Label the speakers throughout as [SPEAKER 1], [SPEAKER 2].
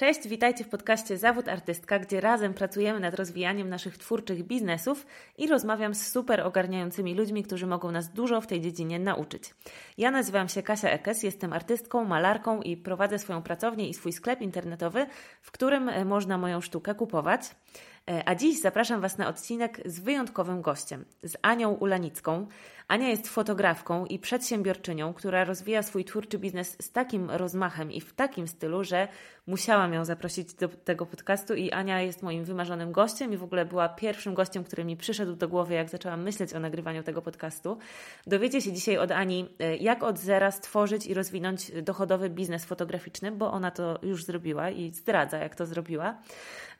[SPEAKER 1] Cześć, witajcie w podcaście Zawód Artystka, gdzie razem pracujemy nad rozwijaniem naszych twórczych biznesów i rozmawiam z super ogarniającymi ludźmi, którzy mogą nas dużo w tej dziedzinie nauczyć. Ja nazywam się Kasia Ekes, jestem artystką, malarką i prowadzę swoją pracownię i swój sklep internetowy, w którym e, można moją sztukę kupować. E, a dziś zapraszam Was na odcinek z wyjątkowym gościem, z Anią Ulanicką. Ania jest fotografką i przedsiębiorczynią, która rozwija swój twórczy biznes z takim rozmachem i w takim stylu, że musiałam ją zaprosić do tego podcastu i Ania jest moim wymarzonym gościem i w ogóle była pierwszym gościem, który mi przyszedł do głowy, jak zaczęłam myśleć o nagrywaniu tego podcastu. Dowiecie się dzisiaj od Ani, e, jak od zera stworzyć i rozwinąć dochodowy biznes fotograficzny, bo ona to już zrobiła i zdradza, jak to zrobiła.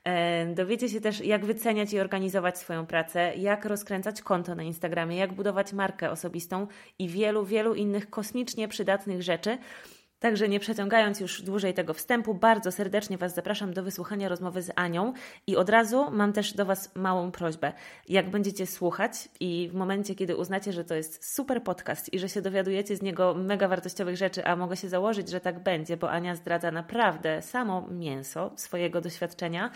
[SPEAKER 1] E, dowiecie się też, jak wyceniać i organizować swoją pracę, jak rozkręcać konto na Instagramie, jak budować markę osobistą i wielu, wielu innych kosmicznie przydatnych rzeczy. Także nie przeciągając już dłużej tego wstępu, bardzo serdecznie Was zapraszam do wysłuchania rozmowy z Anią i od razu mam też do Was małą prośbę. Jak będziecie słuchać i w momencie, kiedy uznacie, że to jest super podcast i że się dowiadujecie z niego mega wartościowych rzeczy, a mogę się założyć, że tak będzie, bo Ania zdradza naprawdę samo mięso swojego doświadczenia,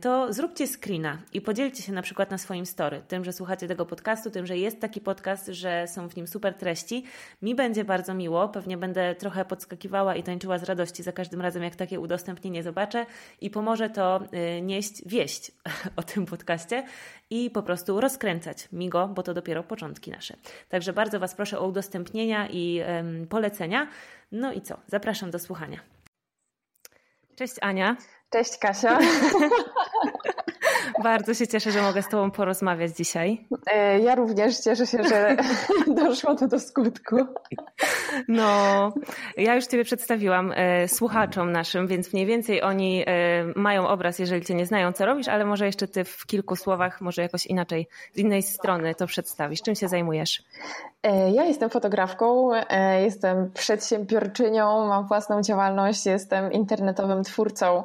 [SPEAKER 1] to zróbcie screena i podzielcie się na przykład na swoim story, tym, że słuchacie tego podcastu, tym, że jest taki podcast, że są w nim super treści. Mi będzie bardzo miło, pewnie będę trochę podskakiwała i tańczyła z radości za każdym razem, jak takie udostępnienie zobaczę i pomoże to y, nieść wieść o tym podcaście i po prostu rozkręcać mi go, bo to dopiero początki nasze. Także bardzo Was proszę o udostępnienia i polecenia. No i co? Zapraszam do słuchania. Cześć Ania.
[SPEAKER 2] Cześć Kasia.
[SPEAKER 1] Bardzo się cieszę, że mogę z Tobą porozmawiać dzisiaj.
[SPEAKER 2] E, ja również cieszę się, że doszło to do skutku.
[SPEAKER 1] No, ja już Ciebie przedstawiłam e, słuchaczom naszym, więc mniej więcej oni e, mają obraz, jeżeli Cię nie znają, co robisz, ale może jeszcze Ty w kilku słowach, może jakoś inaczej, z innej strony to przedstawisz. Czym się zajmujesz?
[SPEAKER 2] Ja jestem fotografką, jestem przedsiębiorczynią, mam własną działalność, jestem internetowym twórcą,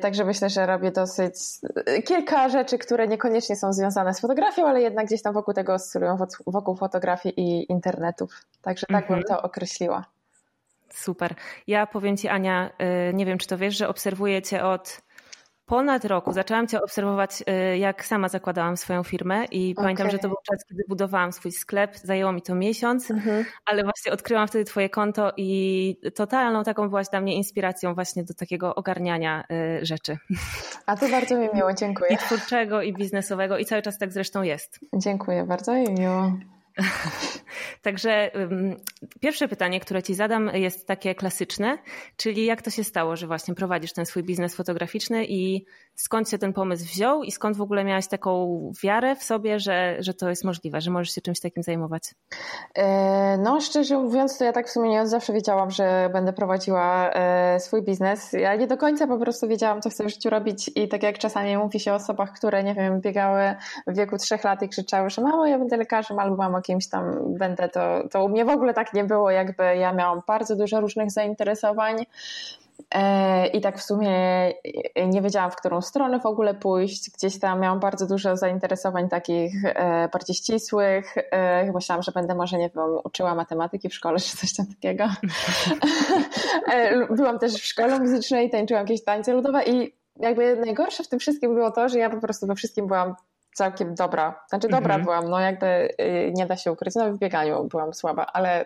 [SPEAKER 2] także myślę, że robię dosyć kilka rzeczy, które niekoniecznie są związane z fotografią, ale jednak gdzieś tam wokół tego oscylują, wokół fotografii i internetów. Także tak mhm. bym to określiła.
[SPEAKER 1] Super. Ja powiem Ci, Ania, nie wiem, czy to wiesz, że obserwuję Cię od ponad roku zaczęłam Cię obserwować, y, jak sama zakładałam swoją firmę i okay. pamiętam, że to był czas, kiedy budowałam swój sklep. Zajęło mi to miesiąc, mhm. ale właśnie odkryłam wtedy Twoje konto i totalną taką byłaś dla mnie inspiracją właśnie do takiego ogarniania y, rzeczy.
[SPEAKER 2] A to bardzo mi miło, dziękuję.
[SPEAKER 1] I twórczego, i biznesowego i cały czas tak zresztą jest.
[SPEAKER 2] Dziękuję bardzo i miło.
[SPEAKER 1] Także um, pierwsze pytanie, które Ci zadam, jest takie klasyczne, czyli jak to się stało, że właśnie prowadzisz ten swój biznes fotograficzny i skąd się ten pomysł wziął i skąd w ogóle miałaś taką wiarę w sobie, że, że to jest możliwe, że możesz się czymś takim zajmować?
[SPEAKER 2] E, no, szczerze mówiąc, to ja tak w sumie nie od zawsze wiedziałam, że będę prowadziła e, swój biznes. Ja nie do końca po prostu wiedziałam, co chcę w życiu robić i tak jak czasami mówi się o osobach, które, nie wiem, biegały w wieku trzech lat i krzyczały, że mamo, ja będę lekarzem albo mamo kimś tam będę, to, to u mnie w ogóle tak nie było, jakby ja miałam bardzo dużo różnych zainteresowań. E, I tak w sumie nie wiedziałam, w którą stronę w ogóle pójść. Gdzieś tam miałam bardzo dużo zainteresowań takich e, bardziej ścisłych. E, myślałam, że będę może, nie wiem, uczyła matematyki w szkole czy coś tam takiego. Byłam też w szkole muzycznej, tańczyłam jakieś tańce ludowe i jakby najgorsze w tym wszystkim było to, że ja po prostu we wszystkim byłam całkiem dobra. Znaczy dobra mhm. byłam, no jakby y, nie da się ukryć. No w bieganiu byłam słaba, ale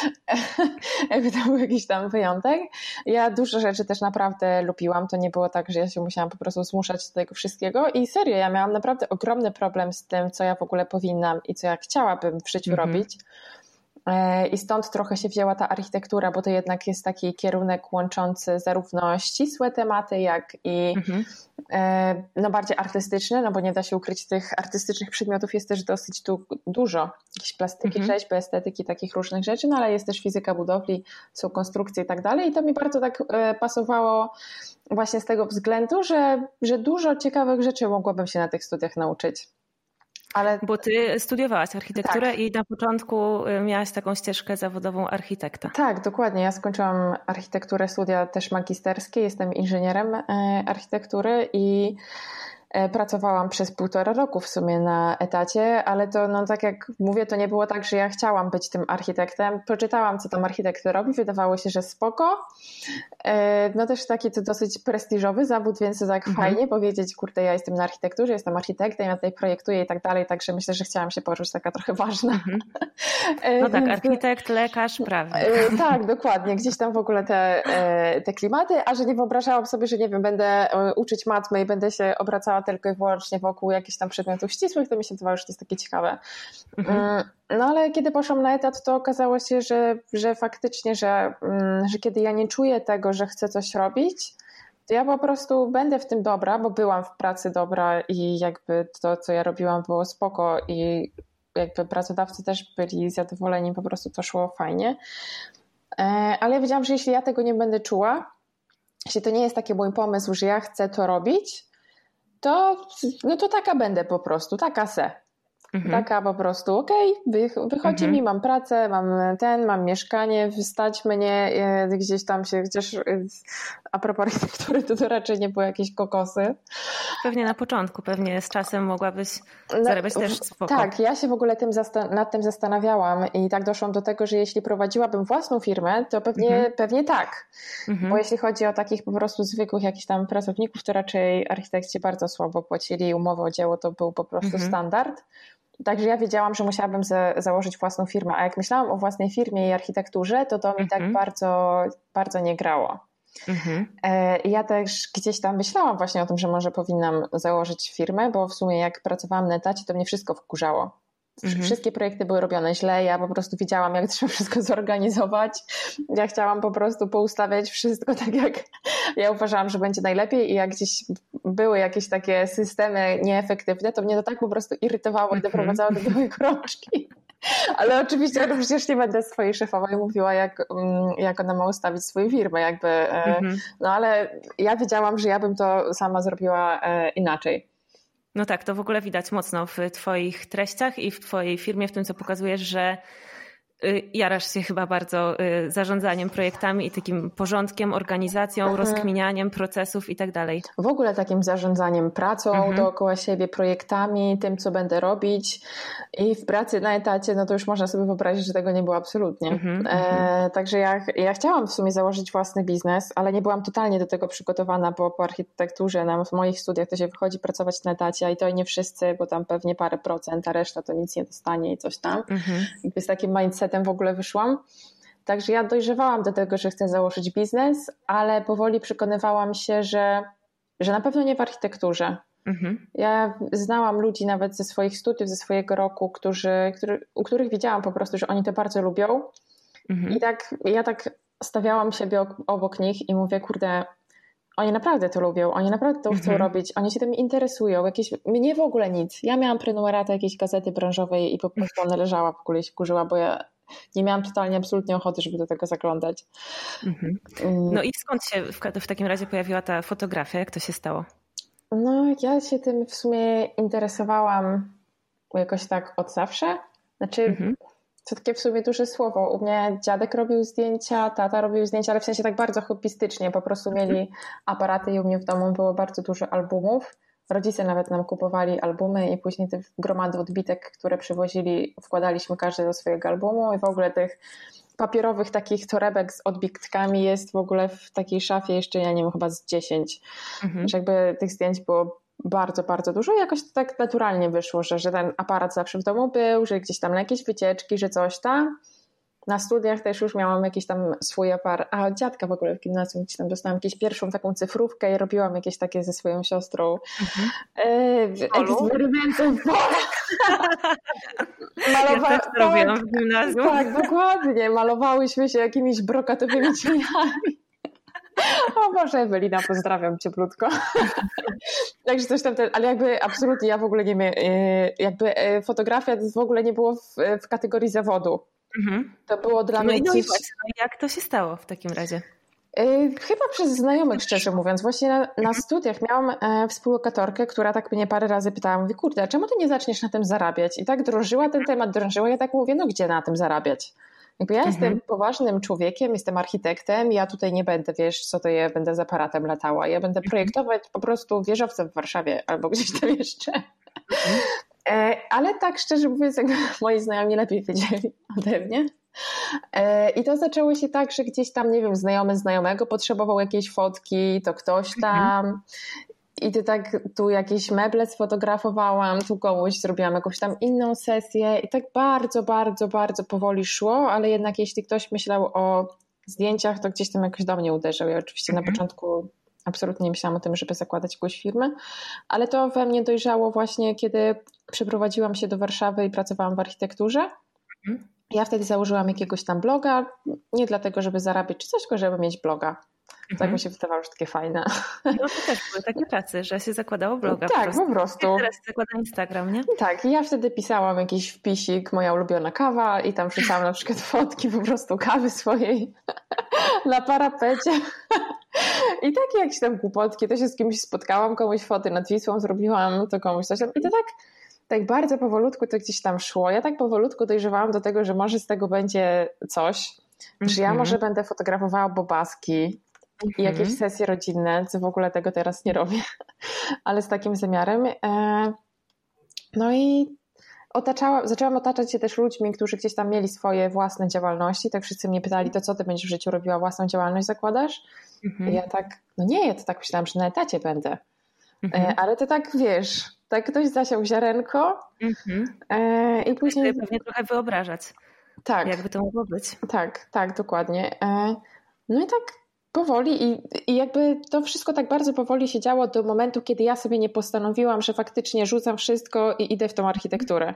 [SPEAKER 2] jakby to był jakiś tam wyjątek. Ja dużo rzeczy też naprawdę lubiłam. To nie było tak, że ja się musiałam po prostu zmuszać do tego wszystkiego i serio, ja miałam naprawdę ogromny problem z tym, co ja w ogóle powinnam i co ja chciałabym w życiu mhm. robić. E, I stąd trochę się wzięła ta architektura, bo to jednak jest taki kierunek łączący zarówno ścisłe tematy, jak i mhm. E, no bardziej artystyczne, no bo nie da się ukryć, tych artystycznych przedmiotów jest też dosyć tu dużo. Jakieś plastyki, mhm. rzeźby, estetyki, takich różnych rzeczy, no ale jest też fizyka budowli, są konstrukcje i tak dalej. I to mi bardzo tak e, pasowało właśnie z tego względu, że, że dużo ciekawych rzeczy mogłabym się na tych studiach nauczyć.
[SPEAKER 1] Ale... Bo ty studiowałaś architekturę tak. i na początku y, miałaś taką ścieżkę zawodową architekta.
[SPEAKER 2] Tak, dokładnie. Ja skończyłam architekturę, studia też magisterskie, jestem inżynierem e, architektury i pracowałam przez półtora roku w sumie na etacie, ale to, no tak jak mówię, to nie było tak, że ja chciałam być tym architektem. Poczytałam, co tam architekt robi, wydawało się, że spoko. E, no też taki to dosyć prestiżowy zawód, więc to tak mhm. fajnie powiedzieć, kurde, ja jestem na architekturze, jestem architektem, ja tutaj projektuję i tak dalej, także myślę, że chciałam się poczuć taka trochę ważna. Mhm.
[SPEAKER 1] E, no tak, architekt, lekarz, prawda.
[SPEAKER 2] Tak, dokładnie, gdzieś tam w ogóle te, te klimaty, a że nie wyobrażałam sobie, że nie wiem, będę uczyć matmy i będę się obracała tylko i wyłącznie wokół jakichś tam przedmiotów ścisłych, to mi się wydawało, że to jest takie ciekawe. Mhm. Mm, no ale kiedy poszłam na etat, to okazało się, że, że faktycznie, że, mm, że kiedy ja nie czuję tego, że chcę coś robić, to ja po prostu będę w tym dobra, bo byłam w pracy dobra i jakby to, co ja robiłam, było spoko i jakby pracodawcy też byli zadowoleni, po prostu to szło fajnie. E, ale ja wiedziałam, że jeśli ja tego nie będę czuła, jeśli to nie jest taki mój pomysł, że ja chcę to robić, to, no to taka będę po prostu, taka se. Mhm. Taka po prostu, okej, okay, wychodzi mhm. mi, mam pracę, mam ten, mam mieszkanie, wstać mnie, e, gdzieś tam się, chociaż e, a propos architektury, to, to raczej nie były jakieś kokosy.
[SPEAKER 1] Pewnie na początku, pewnie z czasem mogłabyś zarabiać no, też spoko.
[SPEAKER 2] Tak, ja się w ogóle tym nad tym zastanawiałam i tak doszłam do tego, że jeśli prowadziłabym własną firmę, to pewnie, mhm. pewnie tak. Mhm. Bo jeśli chodzi o takich po prostu zwykłych jakichś tam pracowników, to raczej architekci bardzo słabo płacili, umowy o dzieło to był po prostu mhm. standard. Także ja wiedziałam, że musiałabym za, założyć własną firmę, a jak myślałam o własnej firmie i architekturze, to to mi tak mhm. bardzo, bardzo nie grało. Mhm. E, ja też gdzieś tam myślałam właśnie o tym, że może powinnam założyć firmę, bo w sumie jak pracowałam na etacie, to mnie wszystko wkurzało. Mhm. Wszystkie projekty były robione źle, ja po prostu wiedziałam, jak trzeba wszystko zorganizować. Ja chciałam po prostu poustawiać wszystko tak, jak ja uważałam, że będzie najlepiej i jak gdzieś były jakieś takie systemy nieefektywne, to mnie to tak po prostu irytowało i mhm. doprowadzało do białej gorączki. Ale oczywiście ja przecież nie będę swojej szefowej mówiła, jak, mm, jak ona ma ustawić swoją firmę, jakby. E, mhm. No ale ja wiedziałam, że ja bym to sama zrobiła e, inaczej.
[SPEAKER 1] No tak, to w ogóle widać mocno w Twoich treściach i w Twojej firmie, w tym co pokazujesz, że jarasz się chyba bardzo y, zarządzaniem projektami i takim porządkiem, organizacją, mhm. rozkminianiem procesów i tak dalej.
[SPEAKER 2] W ogóle takim zarządzaniem pracą mhm. dookoła siebie, projektami, tym, co będę robić. I w pracy na etacie, no to już można sobie wyobrazić, że tego nie było absolutnie. Mhm. E, mhm. także ja, ja chciałam w sumie założyć własny biznes, ale nie byłam totalnie do tego przygotowana, bo po architekturze na w moich studiach to się wychodzi pracować na etacie, i to nie wszyscy, bo tam pewnie parę procent, a reszta to nic nie dostanie i coś tam. Mhm. Jakby z takim mindsetem mindsetem w ogóle wyszłam. Także ja dojrzewałam do tego, że chcę założyć biznes, ale powoli przekonywałam się, że, że na pewno nie w architekturze. Mhm. Ja znałam ludzi nawet ze swoich studiów, ze swojego roku, którzy, który, u których widziałam po prostu, że oni to bardzo lubią. Mhm. I tak ja tak stawiałam siebie obok nich i mówię, kurde, oni naprawdę to lubią, oni naprawdę to mhm. chcą robić, oni się tym interesują. Jakieś, mnie w ogóle nic. Ja miałam prenumeratę jakiejś gazety branżowej i po prostu ona leżała w ogóle się kurzyła, bo ja nie miałam totalnie, absolutnie ochoty, żeby do tego zaglądać. Mhm.
[SPEAKER 1] Mm. No i skąd się w, w takim razie pojawiła ta fotografia? Jak to się stało?
[SPEAKER 2] No, ja się tym w sumie interesowałam jakoś tak od zawsze. Znaczy, mhm. to takie w sumie duże słowo. U mnie dziadek robił zdjęcia, tata robił zdjęcia, ale w sensie tak bardzo hobbystycznie. Po prostu mieli mhm. aparaty i u mnie w domu było bardzo dużo albumów. Rodzice nawet nam kupowali albumy i później te gromady odbitek, które przywozili, wkładaliśmy każdy do swojego albumu i w ogóle tych papierowych takich torebek z odbitkami jest w ogóle w takiej szafie jeszcze, ja nie wiem, chyba z 10. Mhm. Że jakby tych zdjęć było bardzo, bardzo dużo i jakoś to tak naturalnie wyszło, że, że ten aparat zawsze w domu był, że gdzieś tam na jakieś wycieczki, że coś tam na studiach też już miałam jakiś tam swój aparat, a dziadka w ogóle w gimnazjum gdzieś tam dostałam jakąś pierwszą taką cyfrówkę i robiłam jakieś takie ze swoją siostrą mhm. e, eksperymenty.
[SPEAKER 1] Malowa... Ja też to robiłam w gimnazjum.
[SPEAKER 2] Tak, dokładnie. Malowałyśmy się jakimiś brokatowymi cieniami. O Boże, Ewelina, pozdrawiam cieplutko. Także coś tam, ale jakby absolutnie ja w ogóle nie wiem, jakby e, fotografia w ogóle nie było w, w kategorii zawodu. Mhm. To było dla no mnie
[SPEAKER 1] no. No jak to się stało w takim razie?
[SPEAKER 2] E, chyba przez znajomych, szczerze mówiąc. Właśnie na, na mhm. studiach miałam e, współlokatorkę, która tak mnie parę razy pytała, mówi, kurde, czemu ty nie zaczniesz na tym zarabiać? I tak drążyła ten temat, drążyła, ja tak mówię, no gdzie na tym zarabiać? Jakby ja mhm. jestem poważnym człowiekiem, jestem architektem, ja tutaj nie będę, wiesz, co to ja będę z aparatem latała. Ja będę mhm. projektować po prostu wieżowce w Warszawie albo gdzieś tam jeszcze. Mhm. E, ale tak szczerze mówiąc, jakby moi znajomi lepiej wiedzieli ode mnie. E, I to zaczęło się tak, że gdzieś tam, nie wiem, znajomy znajomego potrzebował jakiejś fotki, to ktoś tam. I ty tak tu jakieś meble sfotografowałam, tu komuś zrobiłam jakąś tam inną sesję i tak bardzo, bardzo, bardzo powoli szło, ale jednak jeśli ktoś myślał o zdjęciach, to gdzieś tam jakoś do mnie uderzył. Ja oczywiście mhm. na początku absolutnie nie myślałam o tym, żeby zakładać jakąś firmę, ale to we mnie dojrzało właśnie, kiedy przeprowadziłam się do Warszawy i pracowałam w architekturze. Mhm. Ja wtedy założyłam jakiegoś tam bloga, nie dlatego, żeby zarabiać czy coś, tylko żeby mieć bloga. Tak mhm. mi się wydawało, że takie fajne.
[SPEAKER 1] No to też były takie prace, że się zakładało bloga.
[SPEAKER 2] Tak, po prostu.
[SPEAKER 1] teraz zakłada Instagram, nie?
[SPEAKER 2] Tak, i ja wtedy pisałam jakiś wpisik, moja ulubiona kawa i tam wrzucałam na przykład fotki po prostu kawy swojej na parapecie. I takie jakieś tam głupotki, to się z kimś spotkałam, komuś foty nad Wisłą zrobiłam, to komuś coś tam. I to tak tak bardzo powolutku to gdzieś tam szło. Ja tak powolutku dojrzewałam do tego, że może z tego będzie coś, że ja mhm. może będę fotografowała bobaski, i jakieś mhm. sesje rodzinne, co w ogóle tego teraz nie robię, ale z takim zamiarem. E, no i otaczała, zaczęłam otaczać się też ludźmi, którzy gdzieś tam mieli swoje własne działalności. Tak wszyscy mnie pytali, to co ty będziesz w życiu robiła, własną działalność zakładasz? Mhm. I ja tak, no nie, ja to tak myślałam, że na etacie będę. E, mhm. Ale to tak, wiesz, tak ktoś zasiał ziarenko mhm.
[SPEAKER 1] E, i później... Pewnie trochę wyobrażać. Tak. Jakby to mogło być.
[SPEAKER 2] Tak, tak, dokładnie. No i tak powoli i, i jakby to wszystko tak bardzo powoli się działo do momentu, kiedy ja sobie nie postanowiłam, że faktycznie rzucam wszystko i idę w tą architekturę.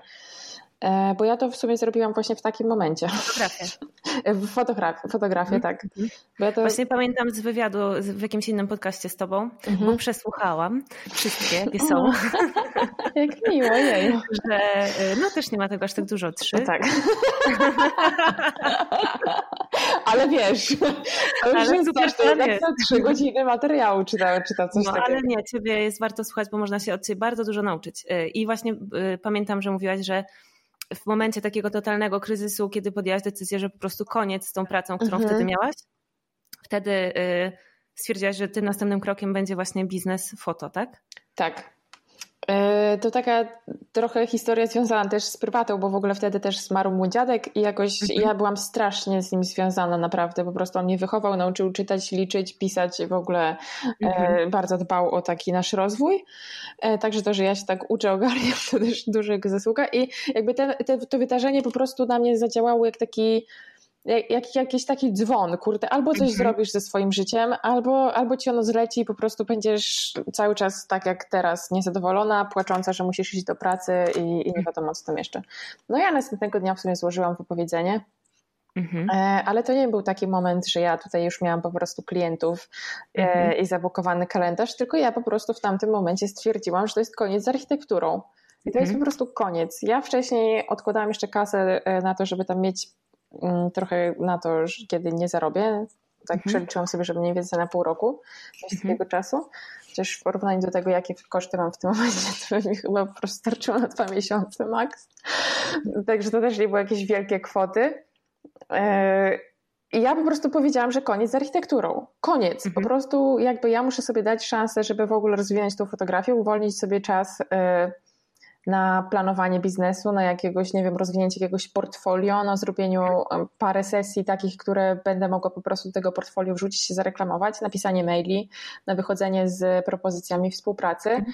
[SPEAKER 2] E, bo ja to w sumie zrobiłam właśnie w takim momencie.
[SPEAKER 1] Fotografię.
[SPEAKER 2] Fotografię, fotografię mhm. tak.
[SPEAKER 1] Bo ja to... Właśnie pamiętam z wywiadu w jakimś innym podcaście z tobą, mhm. bo przesłuchałam wszystkie, jakie są.
[SPEAKER 2] Jak miło, jej.
[SPEAKER 1] Że, e, no też nie ma tego aż tak dużo, trzy.
[SPEAKER 2] No tak. ale wiesz, to już ale jest coś, to jednak trzy godziny materiału czy tam, czy tam coś no, takiego.
[SPEAKER 1] Ale nie, ciebie jest warto słuchać, bo można się od ciebie bardzo dużo nauczyć. E, I właśnie pamiętam, że mówiłaś, że w momencie takiego totalnego kryzysu, kiedy podjęłaś decyzję, że po prostu koniec z tą pracą, którą mhm. wtedy miałaś, wtedy y, stwierdziłaś, że tym następnym krokiem będzie właśnie biznes foto, tak?
[SPEAKER 2] Tak. E, to taka trochę historia związana też z prywatą, bo w ogóle wtedy też zmarł mój dziadek i jakoś mhm. ja byłam strasznie z nim związana naprawdę. Po prostu on mnie wychował, nauczył czytać, liczyć, pisać w ogóle e, mhm. bardzo dbał o taki nasz rozwój. E, także to, że ja się tak uczę, ogarniam, to też duża jego zasługa i jakby te, te, to wydarzenie po prostu na mnie zadziałało jak taki jak, jakiś taki dzwon, kurde, albo coś mhm. zrobisz ze swoim życiem, albo, albo ci ono zleci i po prostu będziesz cały czas tak jak teraz, niezadowolona, płacząca, że musisz iść do pracy i, i nie wiadomo co tam jeszcze. No ja następnego dnia w sumie złożyłam wypowiedzenie, Mhm. E, ale to nie był taki moment, że ja tutaj już miałam po prostu klientów e, mhm. i zabukowany kalendarz, tylko ja po prostu w tamtym momencie stwierdziłam, że to jest koniec z architekturą. I to jest mhm. po prostu koniec. Ja wcześniej odkładałam jeszcze kasę e, na to, żeby tam mieć trochę na to, kiedy nie zarobię. Tak mhm. przeliczyłam sobie, że mniej więcej na pół roku z mhm. tego czasu. Chociaż w porównaniu do tego, jakie koszty mam w tym momencie, to mi chyba po prostu starczyło na dwa miesiące max. Także to też nie były jakieś wielkie kwoty. E, I ja po prostu powiedziałam, że koniec z architekturą. Koniec. Mhm. Po prostu jakby ja muszę sobie dać szansę, żeby w ogóle rozwijać tą fotografię, uwolnić sobie czas e, na planowanie biznesu, na jakiegoś, nie wiem, rozwinięcie jakiegoś portfolio, na zrobieniu parę sesji takich, które będę mogła po prostu do tego portfolio wrzucić się zareklamować, napisanie maili, na wychodzenie z propozycjami współpracy.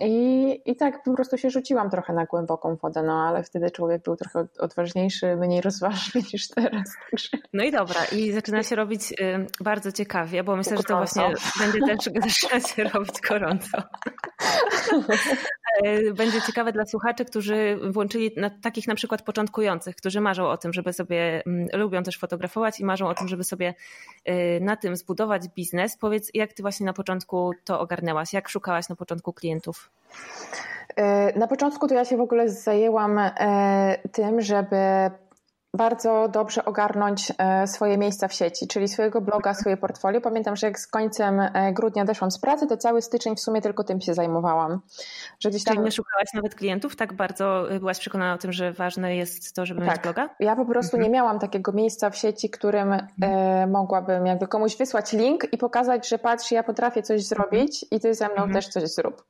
[SPEAKER 2] I, I tak po prostu się rzuciłam trochę na głęboką wodę, no ale wtedy człowiek był trochę odważniejszy, mniej rozważny niż teraz. Także...
[SPEAKER 1] No i dobra, i zaczyna się robić y, bardzo ciekawie, bo myślę, że to właśnie będzie też zaczyna się robić gorąco. E, będzie ciekawe dla słuchaczy, którzy włączyli na, takich na przykład początkujących, którzy marzą o tym, żeby sobie, m, lubią też fotografować i marzą o tym, żeby sobie y, na tym zbudować biznes. Powiedz, jak ty właśnie na początku to ogarnęłaś? Jak szukałaś na początku klientów?
[SPEAKER 2] E, na początku to ja się w ogóle zajęłam e, tym, żeby bardzo dobrze ogarnąć e, swoje miejsca w sieci, czyli swojego bloga, swoje portfolio. Pamiętam, że jak z końcem e, grudnia doszłam z pracy, to cały styczeń w sumie tylko tym się zajmowałam.
[SPEAKER 1] Że gdzieś tam... Czyli nie szukałaś nawet klientów? Tak bardzo byłaś przekonana o tym, że ważne jest to, żeby tak. mieć bloga?
[SPEAKER 2] Ja po prostu mhm. nie miałam takiego miejsca w sieci, którym e, mhm. mogłabym jakby komuś wysłać link i pokazać, że patrz, ja potrafię coś mhm. zrobić i ty ze mną mhm. też coś zrób.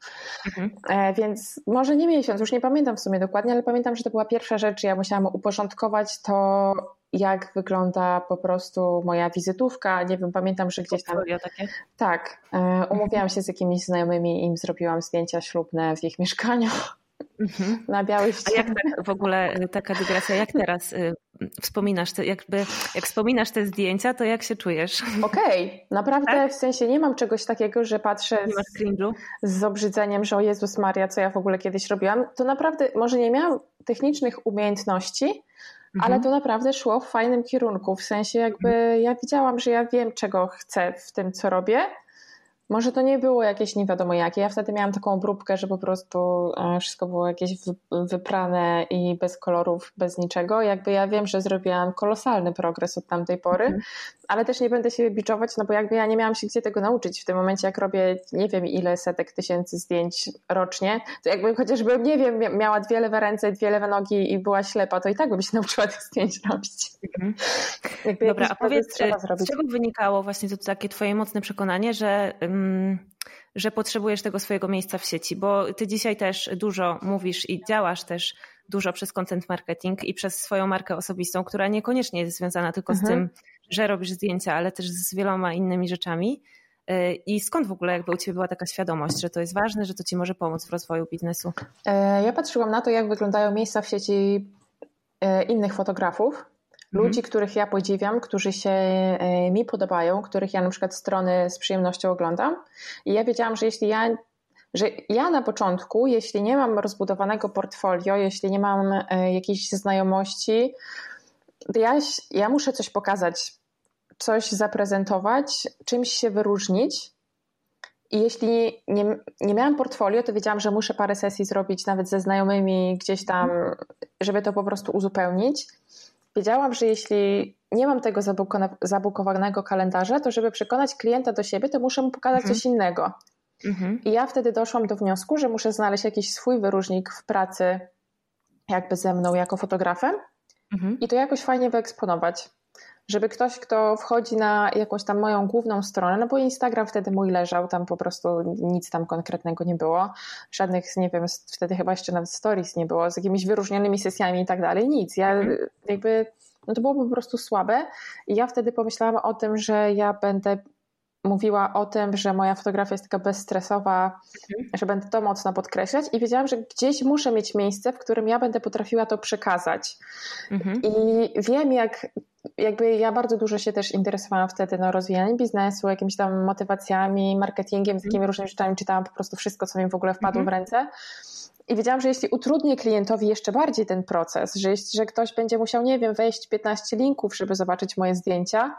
[SPEAKER 2] Mhm. E, więc może nie miesiąc, już nie pamiętam w sumie dokładnie, ale pamiętam, że to była pierwsza rzecz, ja musiałam uporządkować to, jak wygląda po prostu moja wizytówka. Nie wiem, pamiętam, że gdzieś tam.
[SPEAKER 1] Takie?
[SPEAKER 2] Tak. E, umówiłam się z jakimiś znajomymi i im zrobiłam zdjęcia ślubne w ich mieszkaniu. Mhm. Na białej
[SPEAKER 1] ścianie. A jak tak, w ogóle taka dygresja, jak teraz y, wspominasz, te, jakby, jak wspominasz te zdjęcia, to jak się czujesz?
[SPEAKER 2] Okej, okay. naprawdę tak? w sensie nie mam czegoś takiego, że patrzę z, z obrzydzeniem, że o Jezus Maria, co ja w ogóle kiedyś robiłam. To naprawdę, może nie miałam technicznych umiejętności, mhm. ale to naprawdę szło w fajnym kierunku. W sensie jakby mhm. ja widziałam, że ja wiem, czego chcę w tym, co robię może to nie było jakieś nie wiadomo jakie. Ja wtedy miałam taką obróbkę, że po prostu e, wszystko było jakieś wyprane i bez kolorów, bez niczego. Jakby ja wiem, że zrobiłam kolosalny progres od tamtej pory, mm. Ale też nie będę się biczować, no bo jakby ja nie miałam się gdzie tego nauczyć w tym momencie, jak robię nie wiem ile setek tysięcy zdjęć rocznie, to jakby chociażbym, nie wiem, miała dwie lewe ręce, dwie lewe nogi i była ślepa, to i tak bym się nauczyła tych zdjęć robić. Mm.
[SPEAKER 1] Dobra, a powiedz, z czego wynikało właśnie to takie twoje mocne przekonanie, że że potrzebujesz tego swojego miejsca w sieci, bo ty dzisiaj też dużo mówisz i działasz też dużo przez content marketing i przez swoją markę osobistą, która niekoniecznie jest związana tylko mhm. z tym, że robisz zdjęcia, ale też z wieloma innymi rzeczami. Y, I skąd w ogóle jakby u Ciebie była taka świadomość, że to jest ważne, że to Ci może pomóc w rozwoju biznesu?
[SPEAKER 2] E, ja patrzyłam na to, jak wyglądają miejsca w sieci e, innych fotografów ludzi, mhm. których ja podziwiam, którzy się e, mi podobają, których ja na przykład strony z przyjemnością oglądam. I ja wiedziałam, że jeśli ja że ja na początku, jeśli nie mam rozbudowanego portfolio, jeśli nie mam jakiejś znajomości, ja, ja muszę coś pokazać, coś zaprezentować, czymś się wyróżnić. I jeśli nie, nie miałam portfolio, to wiedziałam, że muszę parę sesji zrobić nawet ze znajomymi gdzieś tam, żeby to po prostu uzupełnić wiedziałam, że jeśli nie mam tego zabukowanego kalendarza, to żeby przekonać klienta do siebie, to muszę mu pokazać mhm. coś innego. Mhm. I ja wtedy doszłam do wniosku, że muszę znaleźć jakiś swój wyróżnik w pracy jakby ze mną jako fotografem mhm. i to jakoś fajnie wyeksponować. Żeby ktoś, kto wchodzi na jakąś tam moją główną stronę, no bo Instagram wtedy mój leżał, tam po prostu nic tam konkretnego nie było, żadnych, nie wiem, wtedy chyba jeszcze nawet stories nie było, z jakimiś wyróżnionymi sesjami i tak dalej, nic. Ja mhm. jakby, no to było po prostu słabe i ja wtedy pomyślałam o tym, że ja będę mówiła o tym, że moja fotografia jest taka bezstresowa, mhm. że będę to mocno podkreślać i wiedziałam, że gdzieś muszę mieć miejsce, w którym ja będę potrafiła to przekazać. Mhm. I wiem, jak jakby ja bardzo dużo się też interesowałam wtedy no, rozwijaniem biznesu, jakimiś tam motywacjami, marketingiem, z takimi różnymi rzeczami, czytałam po prostu wszystko, co mi w ogóle wpadło mhm. w ręce. I wiedziałam, że jeśli utrudnię klientowi jeszcze bardziej ten proces, że, jeśli, że ktoś będzie musiał, nie wiem, wejść 15 linków, żeby zobaczyć moje zdjęcia,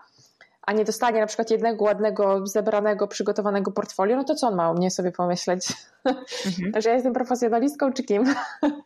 [SPEAKER 2] a nie dostanie na przykład jednego ładnego, zebranego, przygotowanego portfolio, no to co on ma o mnie sobie pomyśleć? Mhm. że ja jestem profesjonalistką czy kim?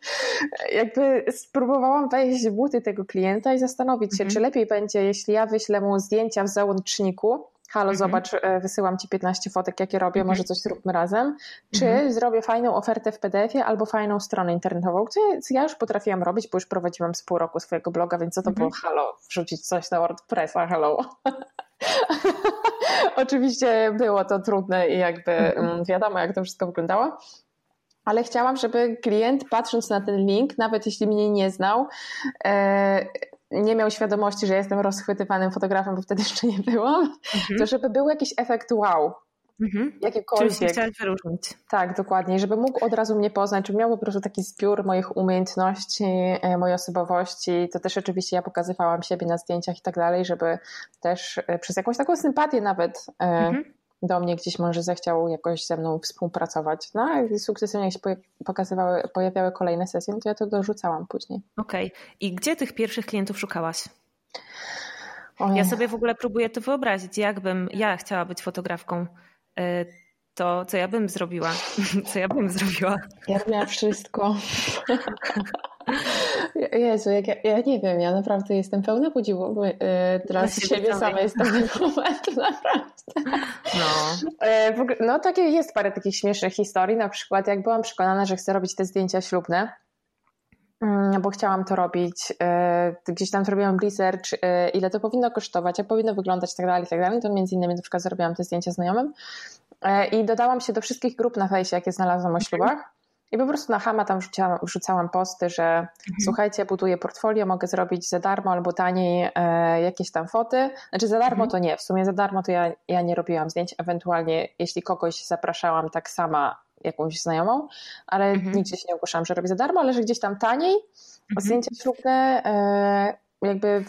[SPEAKER 2] Jakby spróbowałam wejść w buty tego klienta i zastanowić się, mhm. czy lepiej będzie, jeśli ja wyślę mu zdjęcia w załączniku, halo, mhm. zobacz, e, wysyłam ci 15 fotek, jakie robię, może coś zróbmy razem, czy zrobię fajną ofertę w PDF-ie albo fajną stronę internetową, co ja już potrafiłam robić, bo już prowadziłam z pół roku swojego bloga, więc co to było, halo, wrzucić coś na WordPressa, hello. Oczywiście było to trudne i jakby mhm. mm, wiadomo, jak to wszystko wyglądało. Ale chciałam, żeby klient, patrząc na ten link, nawet jeśli mnie nie znał, e, nie miał świadomości, że jestem rozchwytywanym fotografem, bo wtedy jeszcze nie byłam, mhm. to żeby był jakiś efekt wow. Mhm. Jakikolwiek.
[SPEAKER 1] Czyli chciałeś wyróżnić.
[SPEAKER 2] Tak, dokładnie. Żeby mógł od razu mnie poznać, żeby miał po prostu taki zbiór moich umiejętności, e, mojej osobowości. To też oczywiście ja pokazywałam siebie na zdjęciach i tak dalej, żeby też e, przez jakąś taką sympatię nawet e, mhm. do mnie gdzieś może zechciał jakoś ze mną współpracować. No i sukcesywnie się pokazywały, pojawiały kolejne sesje, no to ja to dorzucałam później.
[SPEAKER 1] Okej. Okay. I gdzie tych pierwszych klientów szukałaś? Ja sobie w ogóle próbuję to wyobrazić, jakbym ja chciała być fotografką to co ja bym zrobiła? Co ja bym zrobiła?
[SPEAKER 2] Ja robiłam wszystko. Jezu, jak ja, ja, nie wiem, ja naprawdę jestem pełna podziwu bo, yy, dla siebie samej z tego momentu, naprawdę. No. Yy, ogóle, no takie jest parę takich śmiesznych historii, na przykład jak byłam przekonana, że chcę robić te zdjęcia ślubne, bo chciałam to robić. Y, gdzieś tam zrobiłam research, y, ile to powinno kosztować, jak powinno wyglądać i tak dalej, i tak dalej. To między innymi na przykład zrobiłam te zdjęcia znajomym y, i dodałam się do wszystkich grup na fejsie, jakie znalazłam o ślubach. I po prostu na Hama tam wrzucałam, wrzucałam posty, że mhm. słuchajcie, buduję portfolio, mogę zrobić za darmo albo taniej jakieś tam foty. Znaczy za darmo mhm. to nie, w sumie za darmo to ja, ja nie robiłam zdjęć, ewentualnie jeśli kogoś zapraszałam tak sama jakąś znajomą, ale mhm. nigdzie się nie ogłaszałam, że robię za darmo, ale że gdzieś tam taniej mhm. zdjęcia ślubne e, jakby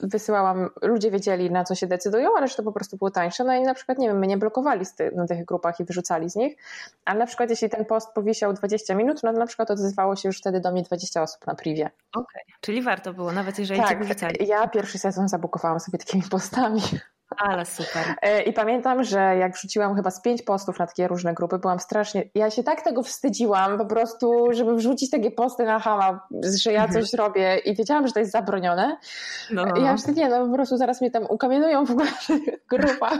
[SPEAKER 2] wysyłałam, ludzie wiedzieli na co się decydują, ale że to po prostu było tańsze. No i na przykład, nie wiem, my nie blokowali ty, na tych grupach i wyrzucali z nich, ale na przykład jeśli ten post powisiał 20 minut, no to na przykład odzywało się już wtedy do mnie 20 osób na privie.
[SPEAKER 1] Okej, okay. czyli warto było, nawet jeżeli tak, cię wyrzucali.
[SPEAKER 2] ja pierwszy sezon zabukowałam sobie takimi postami.
[SPEAKER 1] Ale super.
[SPEAKER 2] E, I pamiętam, że jak wrzuciłam chyba z pięć postów na takie różne grupy, byłam strasznie. Ja się tak tego wstydziłam po prostu, żeby wrzucić takie posty na Hama, że ja coś mhm. robię i wiedziałam, że to jest zabronione. No. I ja już nie, no po prostu zaraz mnie tam ukamienują w ogóle grupa.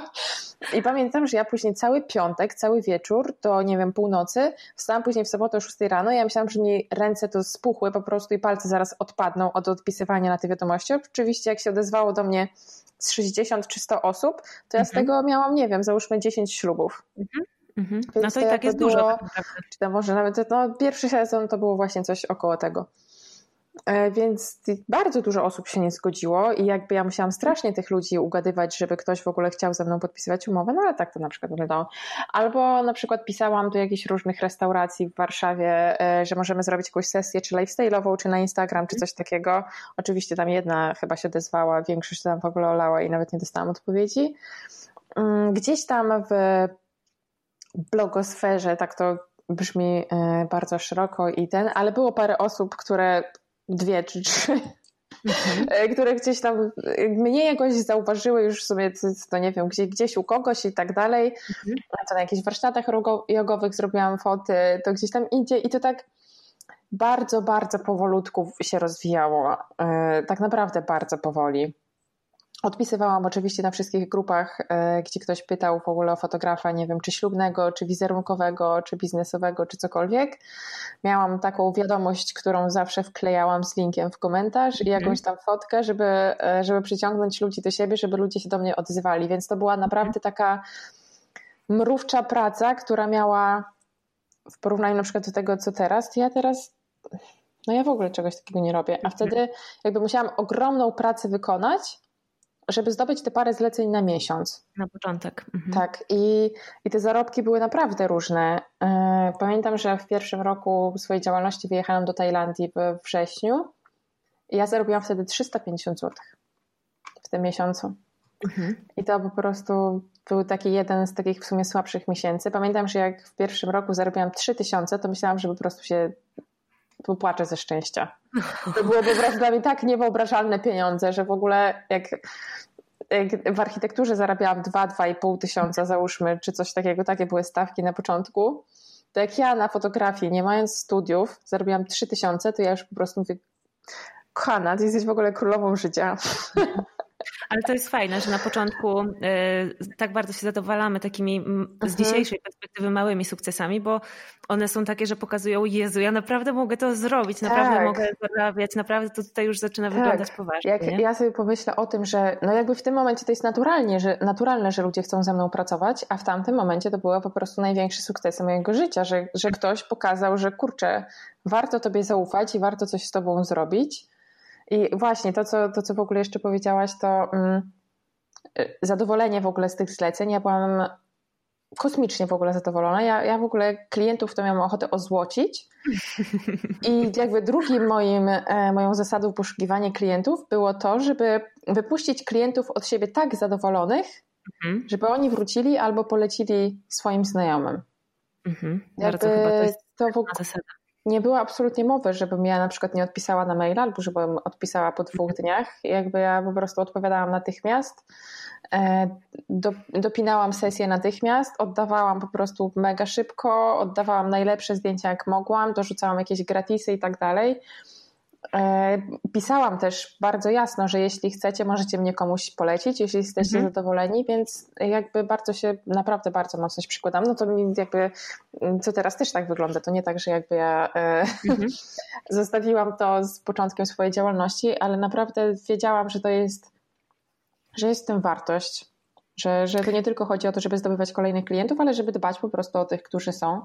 [SPEAKER 2] I pamiętam, że ja później cały piątek, cały wieczór do, nie wiem, północy, wstałam później w sobotę o 6 rano i ja myślałam, że mi ręce to spuchły po prostu i palce zaraz odpadną od odpisywania na te wiadomości. Oczywiście jak się odezwało do mnie z 60 czy 100 osób, to ja z mhm. tego miałam, nie wiem, załóżmy 10 ślubów. Mhm.
[SPEAKER 1] Mhm. No to i tak jest było, dużo. Tak
[SPEAKER 2] czy to może nawet, no pierwszy sezon to było właśnie coś około tego. E, więc bardzo dużo osób się nie zgodziło i jakby ja musiałam strasznie tych ludzi ugadywać, żeby ktoś w ogóle chciał ze mną podpisywać umowę, no ale tak to na przykład wyglądało. Albo na przykład pisałam do jakichś różnych restauracji w Warszawie, e, że możemy zrobić jakąś sesję, czy lifestyle'ową, czy na Instagram, czy coś takiego. Oczywiście tam jedna chyba się odezwała, większość tam w ogóle olała i nawet nie dostałam odpowiedzi. Mm, gdzieś tam w blogosferze, tak to brzmi e, bardzo szeroko i ten, ale było parę osób, które dwie czy trzy, mhm. E, które gdzieś tam mnie jakoś zauważyły już sobie, to nie wiem, gdzieś, gdzieś u kogoś i tak dalej. Mhm. To na jakichś warsztatach jogowych zrobiłam foty, to gdzieś tam idzie i to tak bardzo, bardzo powolutku się rozwijało. E, tak naprawdę bardzo powoli. Odpisywałam oczywiście na wszystkich grupach, e, gdzie ktoś pytał w ogóle o fotografa, nie wiem, czy ślubnego, czy wizerunkowego, czy biznesowego, czy cokolwiek. Miałam taką wiadomość, którą zawsze wklejałam z linkiem w komentarz i jakąś tam fotkę, żeby, e, żeby przyciągnąć ludzi do siebie, żeby ludzie się do mnie odzywali. Więc to była naprawdę taka mrówcza praca, która miała w porównaniu na przykład do tego, co teraz, to ja teraz no ja w ogóle czegoś takiego nie robię, a mhm. wtedy jakby musiałam ogromną pracę wykonać, żeby zdobyć te parę zleceń na miesiąc.
[SPEAKER 1] Na początek.
[SPEAKER 2] Mhm. Tak, i, i te zarobki były naprawdę różne. E, pamiętam, że w pierwszym roku swojej działalności wyjechałam do Tajlandii we wrześniu i ja zarobiłam wtedy 350 zł w tym miesiącu. Mhm. I to po prostu był taki jeden z takich w sumie słabszych miesięcy. Pamiętam, że jak w pierwszym roku zarobiłam 3000, to myślałam, że po prostu się popłaczę ze szczęścia. To było po prostu dla mnie tak niewyobrażalne pieniądze, że w ogóle jak, jak w architekturze zarabiałam 2-2,5 tysiąca, załóżmy, czy coś takiego, takie były stawki na początku, to jak ja na fotografii, nie mając studiów, zarobiłam 3 tysiące, to ja już po prostu mówię, kochana, ty jesteś w ogóle królową życia.
[SPEAKER 1] Ale to jest fajne, że na początku y, tak bardzo się zadowalamy takimi z mhm. dzisiejszej perspektywy małymi sukcesami, bo one są takie, że pokazują, Jezu, ja naprawdę mogę to zrobić, naprawdę tak. mogę zarabiać, naprawdę to tutaj już zaczyna tak. wyglądać poważnie.
[SPEAKER 2] Jak nie? ja sobie pomyślę o tym, że no jakby w tym momencie to jest naturalnie, że, naturalne, że ludzie chcą ze mną pracować, a w tamtym momencie to były po prostu największe sukcesy mojego życia, że, że ktoś pokazał, że kurczę, warto tobie zaufać i warto coś z tobą zrobić i właśnie to, co, to, co w ogóle jeszcze powiedziałaś, to mm, zadowolenie w ogóle z tych zleceń. Ja byłam kosmicznie w ogóle zadowolona. Ja, ja w ogóle klientów to miałam ochotę ozłocić. I jakby drugim moim, e, moją zasadą poszukiwania klientów było to, żeby wypuścić klientów od siebie tak zadowolonych, mhm. żeby oni wrócili albo polecili swoim znajomym.
[SPEAKER 1] Mhm. Bardzo chyba to jest to w, zasada
[SPEAKER 2] nie było absolutnie mowy, żebym ja na przykład nie odpisała na maila albo żebym odpisała po dwóch dniach. Jakby ja po prostu odpowiadałam natychmiast. E, do, dopinałam sesję natychmiast, oddawałam po prostu mega szybko, oddawałam najlepsze zdjęcia jak mogłam, dorzucałam jakieś gratisy i tak dalej. E, pisałam też bardzo jasno, że jeśli chcecie, możecie mnie komuś polecić, jeśli jesteście mhm. zadowoleni, więc jakby bardzo się, naprawdę bardzo mocno się przykładam. No to mi jakby, co teraz też tak wygląda, to nie tak, że jakby ja e, mhm. zostawiłam to z początkiem swojej działalności, ale naprawdę wiedziałam, że to jest, że jest w tym wartość, że, że to nie tylko chodzi o to, żeby zdobywać kolejnych klientów, ale żeby dbać po prostu o tych, którzy są,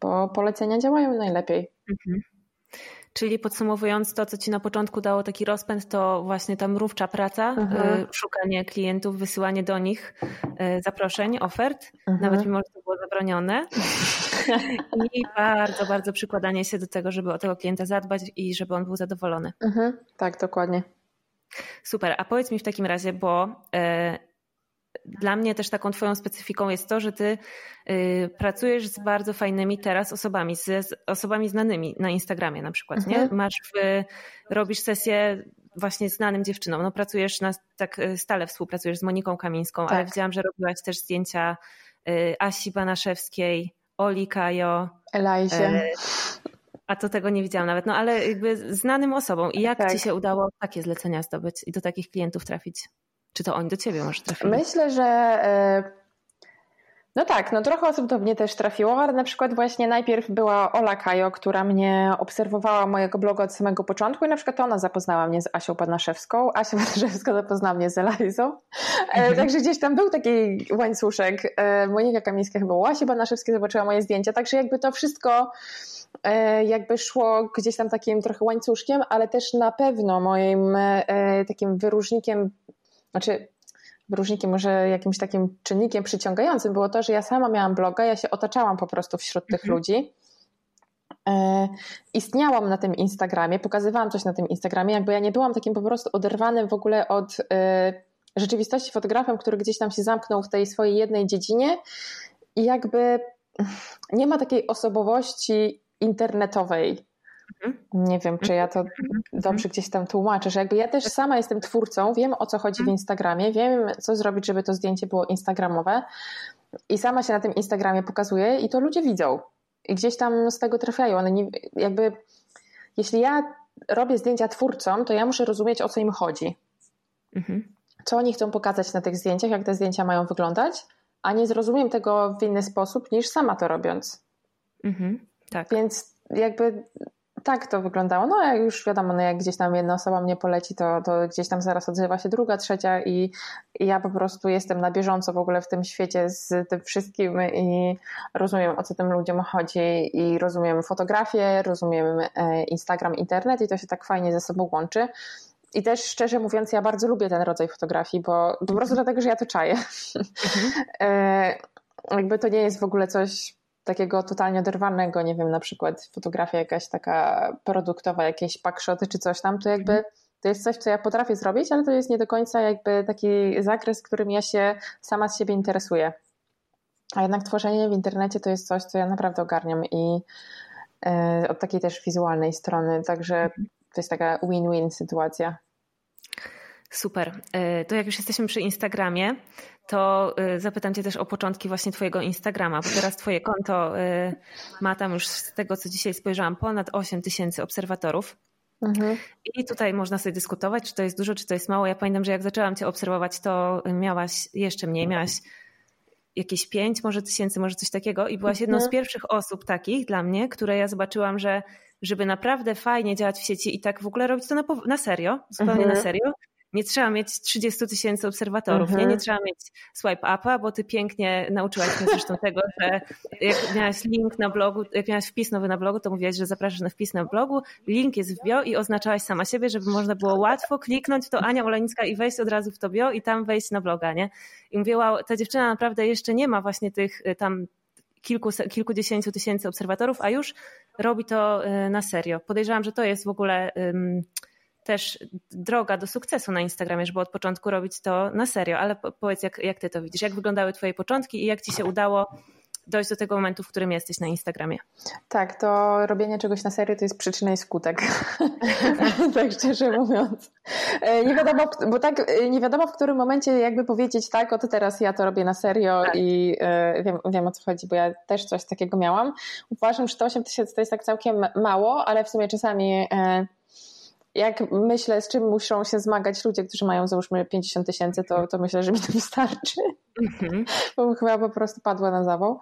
[SPEAKER 2] bo polecenia działają najlepiej. Mhm.
[SPEAKER 1] Czyli podsumowując to, co ci na początku dało taki rozpęd, to właśnie ta mrówcza praca, mhm. Y, szukanie klientów, wysyłanie do nich y, zaproszeń, ofert, mhm. nawet mimo, że to było zabronione. I bardzo, bardzo przykładanie się do tego, żeby o tego klienta zadbać i żeby on był zadowolony.
[SPEAKER 2] Mhm. Tak, dokładnie.
[SPEAKER 1] Super. A powiedz mi w takim razie, bo y, dla mnie też taką twoją specyfiką jest to, że ty y, pracujesz z bardzo fajnymi teraz osobami, z, z osobami znanymi na Instagramie na przykład, mhm. nie? Masz w, robisz sesję właśnie znanym dziewczynom. No pracujesz na, tak y, stale współpracujesz z Moniką Kamińską, tak. ale widziałam, że robiłaś też zdjęcia y, Asi Banaszewskiej, Oli Kajo.
[SPEAKER 2] Elajzie. Y,
[SPEAKER 1] a to tego nie widziałam nawet, no ale jakby znanym osobom. I jak tak. ci się udało takie zlecenia zdobyć i do takich klientów trafić? Czy to oni do ciebie może trafili?
[SPEAKER 2] Myślę, że e, no tak, no trochę osób do mnie też trafiło, ale na przykład właśnie najpierw była Ola Kajo, która mnie obserwowała mojego bloga od samego początku i na przykład ona zapoznała mnie z Asią Panaszewską, Asia Panaszewska zapoznała mnie z Elizą, e, mhm. także gdzieś tam był taki łańcuszek. E, Monika Kamińska chyba u Asi Panaszewskiej zobaczyła moje zdjęcia, także jakby to wszystko jakby szło gdzieś tam takim trochę łańcuszkiem, ale też na pewno moim takim wyróżnikiem znaczy wyróżnikiem, może jakimś takim czynnikiem przyciągającym było to, że ja sama miałam bloga, ja się otaczałam po prostu wśród tych mhm. ludzi. E, istniałam na tym Instagramie, pokazywałam coś na tym Instagramie, jakby ja nie byłam takim po prostu oderwanym w ogóle od e, rzeczywistości fotografem, który gdzieś tam się zamknął w tej swojej jednej dziedzinie i jakby nie ma takiej osobowości internetowej. Nie wiem, czy ja to mhm. Mhm. dobrze gdzieś tam tłumaczę, że jakby ja też sama jestem twórcą, wiem o co chodzi w Instagramie, wiem co zrobić, żeby to zdjęcie było instagramowe i sama się na tym Instagramie pokazuję i to ludzie widzą i gdzieś tam z tego trafiają. One nie, jakby, jeśli ja robię zdjęcia twórcom, to ja muszę rozumieć o co im chodzi. Mhm. Co oni chcą pokazać na tych zdjęciach, jak te zdjęcia mają wyglądać, a nie zrozumiem tego w inny sposób niż sama to robiąc. Mhm. Tak. Więc jakby tak to wyglądało. No jak już wiadomo, no jak gdzieś tam jedna osoba mnie poleci, to, to gdzieś tam zaraz odzywa się druga, trzecia i, i ja po prostu jestem na bieżąco w ogóle w tym świecie z tym wszystkim i rozumiem o co tym ludziom chodzi i rozumiem fotografię, rozumiem e, Instagram, internet i to się tak fajnie ze sobą łączy. I też szczerze mówiąc, ja bardzo lubię ten rodzaj fotografii, bo po prostu dlatego, że ja to czaję. Mhm. E, jakby to nie jest w ogóle coś takiego totalnie oderwanego, nie wiem, na przykład fotografia jakaś taka produktowa, jakieś packshoty czy coś tam, to jakby mhm. to jest coś, co ja potrafię zrobić, ale to jest nie do końca jakby taki zakres, którym ja się sama z siebie interesuję. A jednak tworzenie w internecie to jest coś, co ja naprawdę ogarniam i yy, od takiej też wizualnej strony, także mhm. to jest taka win-win sytuacja.
[SPEAKER 1] Super. E, to jak już jesteśmy przy Instagramie, to e, zapytam Cię też o początki właśnie Twojego Instagrama, bo teraz Twoje konto e, ma tam już z tego, co dzisiaj spojrzałam, ponad 8 tysięcy obserwatorów. Mhm. I tutaj można sobie dyskutować, czy to jest dużo, czy to jest mało. Ja pamiętam, że jak zaczęłam Cię obserwować, to miałaś jeszcze mniej, miałaś jakieś 5 może tysięcy, może coś takiego i byłaś jedną z mhm. pierwszych osób takich dla mnie, które ja zobaczyłam, że żeby naprawdę fajnie działać w sieci i tak w ogóle robić to na, na serio, zupełnie mhm. na serio, nie trzeba mieć 30 tysięcy obserwatorów, nie? nie mhm. trzeba mieć swipe upa, bo ty pięknie nauczyłaś mnie zresztą tego, że jak miałaś link na blogu, jak miałaś wpis nowy na blogu, to mówiłaś, że zapraszasz na wpis na blogu, link jest w bio i oznaczałaś sama siebie, żeby można było łatwo kliknąć w to Ania Olenicka i wejść od razu w to bio i tam wejść na bloga, nie? I mówię, wow, ta dziewczyna naprawdę jeszcze nie ma właśnie tych y, tam kilku, kilkudziesięciu tysięcy obserwatorów, a już robi to y, na serio. Podejrzewam, że to jest w ogóle um, też droga do sukcesu na Instagramie, żeby od początku robić to na serio. Ale powiedz, jak, jak ty to widzisz? Jak wyglądały twoje początki i jak ci się udało dojść do tego momentu, w którym jesteś na Instagramie.
[SPEAKER 2] Tak, to robienie czegoś na serio to jest przyczyna i skutek. tak szczerze mówiąc. E, nie wiadomo, bo tak e, nie wiadomo w którym momencie jakby powiedzieć tak, oto teraz ja to robię na serio tak. i e, wiem, wiem o co chodzi, bo ja też coś takiego miałam. Uważam, że to 8 tysięcy to jest tak całkiem mało, ale w sumie czasami jak myślę, z czym muszą się zmagać ludzie, którzy mają załóżmy 50 tysięcy, to, to myślę, że mi to wystarczy. Mhm. Bo chyba po prostu padła na zawał.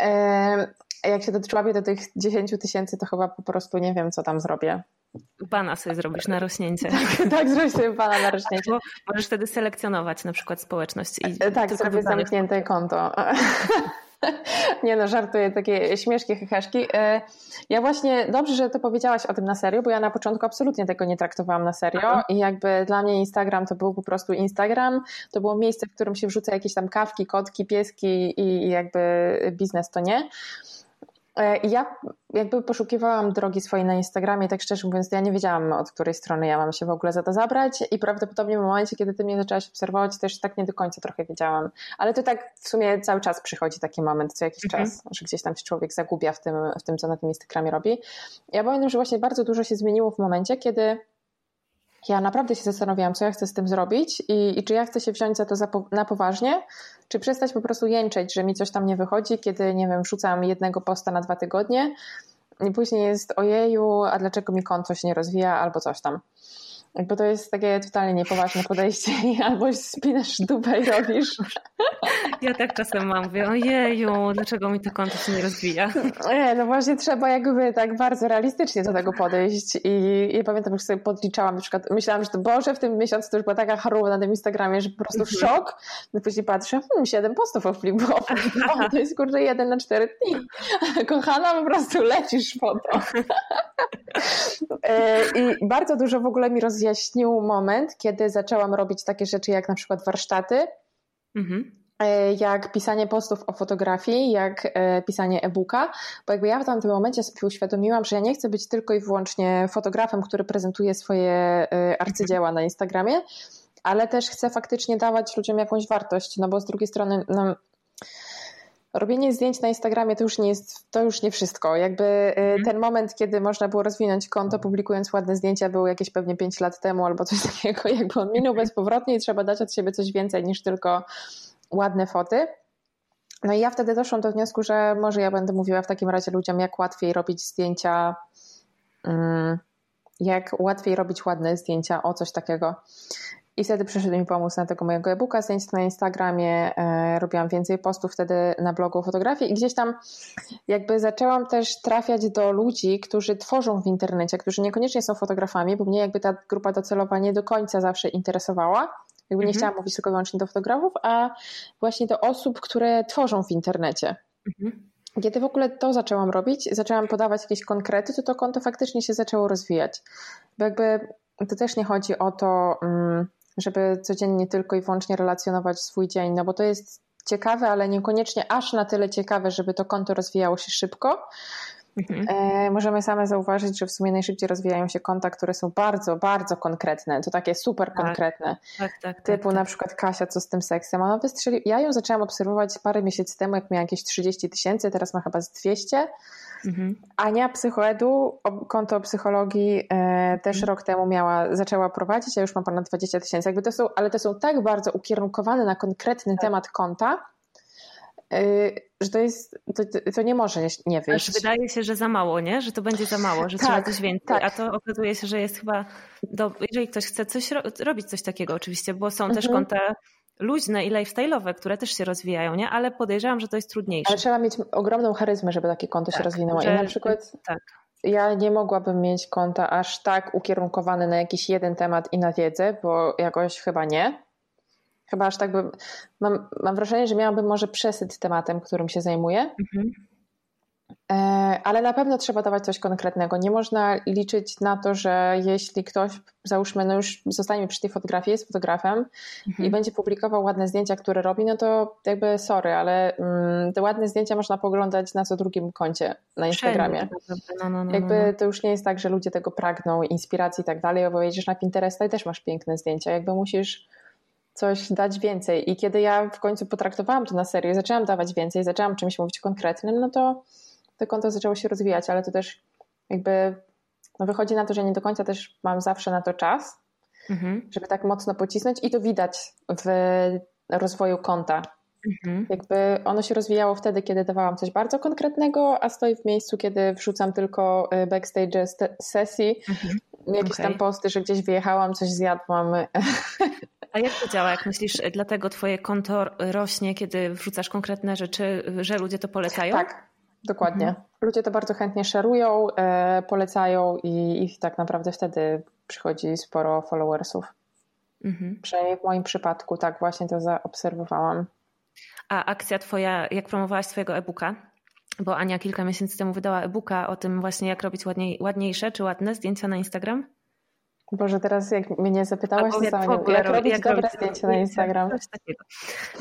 [SPEAKER 2] E, jak się doczłapię do tych 10 tysięcy, to chyba po prostu nie wiem, co tam zrobię.
[SPEAKER 1] Bana sobie zrobisz na rośnięcie.
[SPEAKER 2] tak, tak zrobię sobie bana na rośnięcie. Bo
[SPEAKER 1] możesz wtedy selekcjonować na przykład społeczność. I
[SPEAKER 2] e, tak, zrobię zamknięte konto. Nie no, żartuję, takie śmieszki, heheszki. E, ja właśnie, dobrze, że to powiedziałaś o tym na serio, bo ja na początku absolutnie tego nie traktowałam na serio i jakby dla mnie Instagram to był po prostu Instagram, to było miejsce, w którym się wrzuca jakieś tam kawki, kotki, pieski i jakby biznes to nie. E, ja jakby poszukiwałam drogi swojej na Instagramie, tak szczerze mówiąc, ja nie wiedziałam, od której strony ja mam się w ogóle za to zabrać i prawdopodobnie w momencie, kiedy ty mnie zaczęłaś obserwować, też tak nie do końca trochę wiedziałam. Ale to tak w sumie cały czas przychodzi taki moment, co jakiś mhm. czas, że gdzieś tam się człowiek zagubia w tym, w tym, co na tym Instagramie robi. Ja pamiętam, że właśnie bardzo dużo się zmieniło w momencie, kiedy ja naprawdę się zastanawiałam, co ja chcę z tym zrobić i, i czy ja chcę się wziąć za to za po, na poważnie, czy przestać po prostu jęczeć, że mi coś tam nie wychodzi, kiedy, nie wiem, wrzucam jednego posta na dwa tygodnie i później jest ojeju, a dlaczego mi konto się nie rozwija albo coś tam. Bo to jest takie totalnie niepoważne podejście albo spinasz dupę i robisz.
[SPEAKER 1] Ja tak czasem mam, mówię, ojeju, dlaczego mi to konto się nie rozwija?
[SPEAKER 2] Nie, no właśnie trzeba jakby tak bardzo realistycznie do tego podejść i ja pamiętam, że sobie podliczałam, na przykład myślałam, że to Boże, w tym miesiącu to już była taka choroba na tym Instagramie, że po prostu mhm. szok. No później patrzę, hmm, 7 postów opublikował. To jest kurde jeden na cztery dni. Kochana, po prostu lecisz po to. E, I bardzo dużo w ogóle mi rozjaśnił moment, kiedy zaczęłam robić takie rzeczy jak na przykład warsztaty. Mhm e, jak pisanie postów o fotografii, jak e, pisanie e-booka, bo jakby ja w tamtym momencie sobie uświadomiłam, że ja nie chcę być tylko i wyłącznie fotografem, który prezentuje swoje arcydzieła na Instagramie, ale też chcę faktycznie dawać ludziom jakąś wartość, no bo z drugiej strony no, robienie zdjęć na Instagramie to już nie jest, to już nie wszystko. Jakby y, mhm. ten moment, kiedy można było rozwinąć konto publikując ładne zdjęcia był jakieś pewnie 5 lat temu albo coś takiego, jakby on minął bezpowrotnie i trzeba dać od siebie coś więcej niż tylko ładne foty. No i ja wtedy doszłam do wniosku, że może ja będę mówiła w takim razie ludziom, jak łatwiej robić zdjęcia, mm, jak łatwiej robić ładne zdjęcia, o coś takiego. I wtedy przyszedł mi pomóc na tego mojego e-booka, na Instagramie, e, robiłam więcej postów wtedy na blogu fotografii i gdzieś tam jakby zaczęłam też trafiać do ludzi, którzy tworzą w internecie, którzy niekoniecznie są fotografami, bo mnie jakby ta grupa docelowa nie do końca zawsze interesowała. Jakby nie mhm. chciałam mówić tylko wyłącznie do fotografów, a właśnie do osób, które tworzą w internecie. Mhm. Kiedy w ogóle to zaczęłam robić, zaczęłam podawać jakieś konkrety, to to konto faktycznie się zaczęło rozwijać. Bo jakby to też nie chodzi o to, mm, żeby codziennie tylko i wyłącznie relacjonować swój dzień, no bo to jest ciekawe, ale niekoniecznie aż na tyle ciekawe, żeby to konto rozwijało się szybko. Mhm. E, możemy same zauważyć, że w sumie najszybciej rozwijają się konta, które są bardzo, bardzo konkretne. To takie super tak. konkretne. Tak, tak, tak, typu tak, na przykład Kasia, co z tym seksem. Ona wystrzeli... Ja ją zaczęłam obserwować parę miesięcy temu, jak miała jakieś 30 tysięcy, teraz ma chyba z 200. Mhm. Ania Psychoedu, konto psychologii e, też mhm. rok temu miała, zaczęła prowadzić, a już ma ponad 20 tysięcy. Jakby to są, ale to są tak bardzo ukierunkowane na konkretny tak. temat konta, e, że to jest, to, to, nie może nie wyjść.
[SPEAKER 1] Aż wydaje się, że za mało, nie? Że to będzie za mało, że tak, trzeba coś więcej. Tak. A to okazuje się, że jest chyba, do, jeżeli ktoś chce coś ro, robić coś takiego oczywiście, bo są mhm. też konta luźne i lifestyle'owe, które też się rozwijają, nie? Ale podejrzewam, że to jest trudniejsze.
[SPEAKER 2] Ale trzeba mieć ogromną charyzmę, żeby takie konto tak, się rozwinęło. Że, I na przykład tak. ja nie mogłabym mieć konta aż tak ukierunkowane na jakiś jeden temat i na wiedzę, bo jakoś chyba nie. Chyba aż tak bym... Mam, mam wrażenie, że miałabym może przesyt tematem, którym się zajmuję. Mhm. E, ale na pewno trzeba dawać coś konkretnego. Nie można liczyć na to, że jeśli ktoś, załóżmy, no już zostanie przy tej fotografii, jest fotografem mhm. i będzie publikował ładne zdjęcia, które robi, no to jakby sorry, ale mm, te ładne zdjęcia można poglądać na co drugim koncie na Instagramie. No, no, no, no, jakby no. to już nie jest tak, że ludzie tego pragną, inspiracji i tak dalej, bo jedziesz na Pinteresta i też masz piękne zdjęcia. Jakby musisz coś dać więcej. I kiedy ja w końcu potraktowałam to na serio, zaczęłam dawać więcej, zaczęłam czymś mówić konkretnym, no to to konto zaczęło się rozwijać, ale to też jakby no wychodzi na to, że nie do końca też mam zawsze na to czas, mhm. żeby tak mocno pocisnąć i to widać w rozwoju konta. Mhm. Jakby ono się rozwijało wtedy, kiedy dawałam coś bardzo konkretnego, a stoi w miejscu, kiedy wrzucam tylko y, backstage sesji, mhm. jakieś okay. tam posty, że gdzieś wyjechałam, coś zjadłam.
[SPEAKER 1] A jak to działa? Jak myślisz, dlatego twoje konto rośnie, kiedy wrzucasz konkretne rzeczy, że ludzie to polecają?
[SPEAKER 2] Tak, dokładnie. Mhm. Ludzie to bardzo chętnie szerują, e, polecają i, i tak naprawdę wtedy przychodzi sporo followersów. Mhm. Przynajmniej w moim przypadku tak właśnie to zaobserwowałam.
[SPEAKER 1] A akcja twoja, jak promowałaś swojego e-booka? Bo Ania kilka miesięcy temu wydała e-booka o tym właśnie, jak robić ładniej, ładniejsze czy ładne zdjęcia na Instagram.
[SPEAKER 2] Boże, teraz jak mnie zapytałaś, to jak, jak, jak robić jak dobre na Instagram. Coś takiego.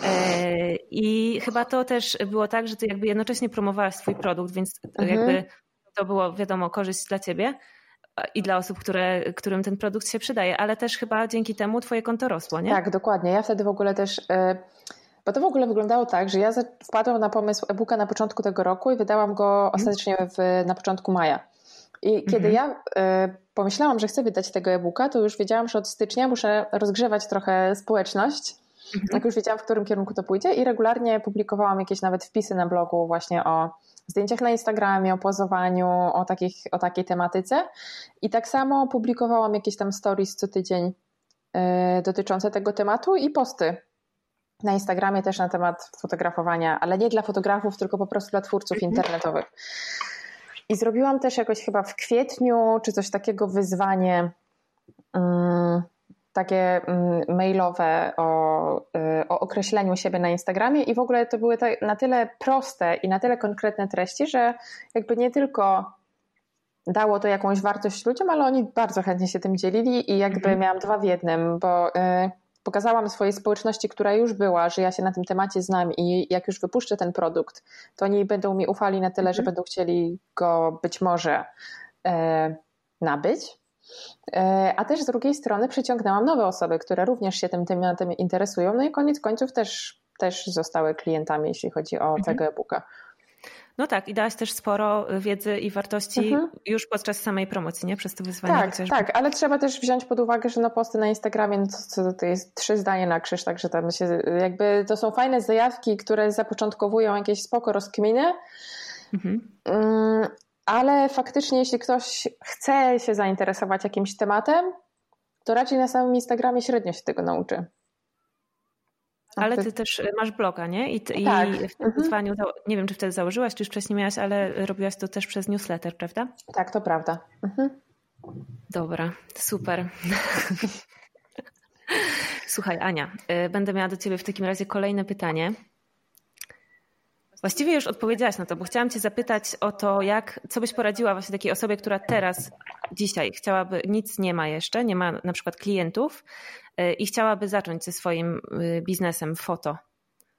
[SPEAKER 1] E, I chyba to też było tak, że ty jakby jednocześnie promowałaś swój produkt, więc mhm. jakby to było wiadomo korzyść dla ciebie i dla osób, które, którym ten produkt się przydaje, ale też chyba dzięki temu twoje konto rosło, nie?
[SPEAKER 2] Tak, dokładnie. Ja wtedy w ogóle też... E, bo to w ogóle wyglądało tak, że ja wpadłam na pomysł e-booka na początku tego roku i wydałam go mhm. ostatecznie w, na początku maja. I kiedy mhm. ja y, pomyślałam, że chcę wydać tego e-booka, to już wiedziałam, że od stycznia muszę rozgrzewać trochę społeczność. Mhm. Jak już wiedziałam, w którym kierunku to pójdzie, i regularnie publikowałam jakieś nawet wpisy na blogu właśnie o zdjęciach na Instagramie, o pozowaniu, o, takich, o takiej tematyce. I tak samo publikowałam jakieś tam stories co tydzień y, dotyczące tego tematu i posty na Instagramie też na temat fotografowania, ale nie dla fotografów, tylko po prostu dla twórców internetowych. I zrobiłam też jakoś chyba w kwietniu, czy coś takiego wyzwanie um, takie um, mailowe o, y, o określeniu siebie na Instagramie i w ogóle to były na tyle proste i na tyle konkretne treści, że jakby nie tylko dało to jakąś wartość ludziom, ale oni bardzo chętnie się tym dzielili i jakby mhm. miałam dwa w jednym, bo y, pokazałam swojej społeczności, która już była, że ja się na tym temacie znam i jak już wypuszczę ten produkt, to oni będą mi ufali na tyle, że mhm. będą chcieli go być może e, nabyć. E, a też z drugiej strony przyciągnęłam nowe osoby, które również się tym tematem interesują, no i koniec końców też, też zostały klientami, jeśli chodzi o mhm. tego e-booka.
[SPEAKER 1] No tak, i dałaś też sporo wiedzy i wartości mhm. już podczas samej promocji, nie? Przez to wyzwanie.
[SPEAKER 2] Tak, chociażby. tak, ale trzeba też wziąć pod uwagę, że no posty na Instagramie no to, to jest trzy zdania na krzyż, także tam się jakby to są fajne zajawki, które zapoczątkowują jakieś spoko rozkminy, mhm. Mm, ale faktycznie jeśli ktoś chce się zainteresować jakimś tematem, to raczej na samym Instagramie średnio się tego nauczy.
[SPEAKER 1] Ale ty też e, masz bloga, nie? I, ty, tak. i w tym mhm. wyzwaniu, nie wiem czy wtedy założyłaś, czy już wcześniej miałaś, ale robiłaś to też przez newsletter, prawda?
[SPEAKER 2] Tak, to prawda. Mhm.
[SPEAKER 1] Dobra, super. Słuchaj, Ania, e, będę miała do ciebie w takim razie kolejne pytanie. Właściwie już odpowiedziałaś na to, bo chciałam Cię zapytać o to, jak, co byś poradziła właśnie takiej osobie, która teraz, dzisiaj chciałaby, nic nie ma jeszcze, nie ma na przykład klientów y, i chciałaby zacząć ze swoim y, biznesem foto.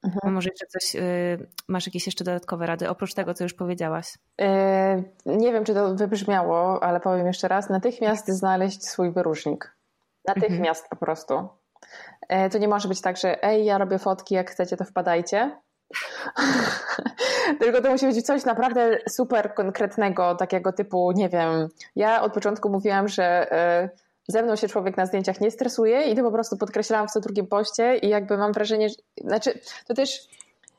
[SPEAKER 1] Mhm. Może jeszcze coś, y, masz jakieś jeszcze dodatkowe rady, oprócz tego, co już powiedziałaś?
[SPEAKER 2] Nie wiem, czy to wybrzmiało, ale powiem jeszcze raz. Natychmiast znaleźć swój wyróżnik. Natychmiast mhm. po prostu. To nie może być tak, że ej, ja robię fotki, jak chcecie, to wpadajcie Tylko to musi być coś naprawdę super konkretnego, takiego typu, nie wiem. Ja od początku mówiłam, że e, ze mną się człowiek na zdjęciach nie stresuje i to po prostu podkreślałam w co drugim poście i jakby mam wrażenie, że, znaczy to też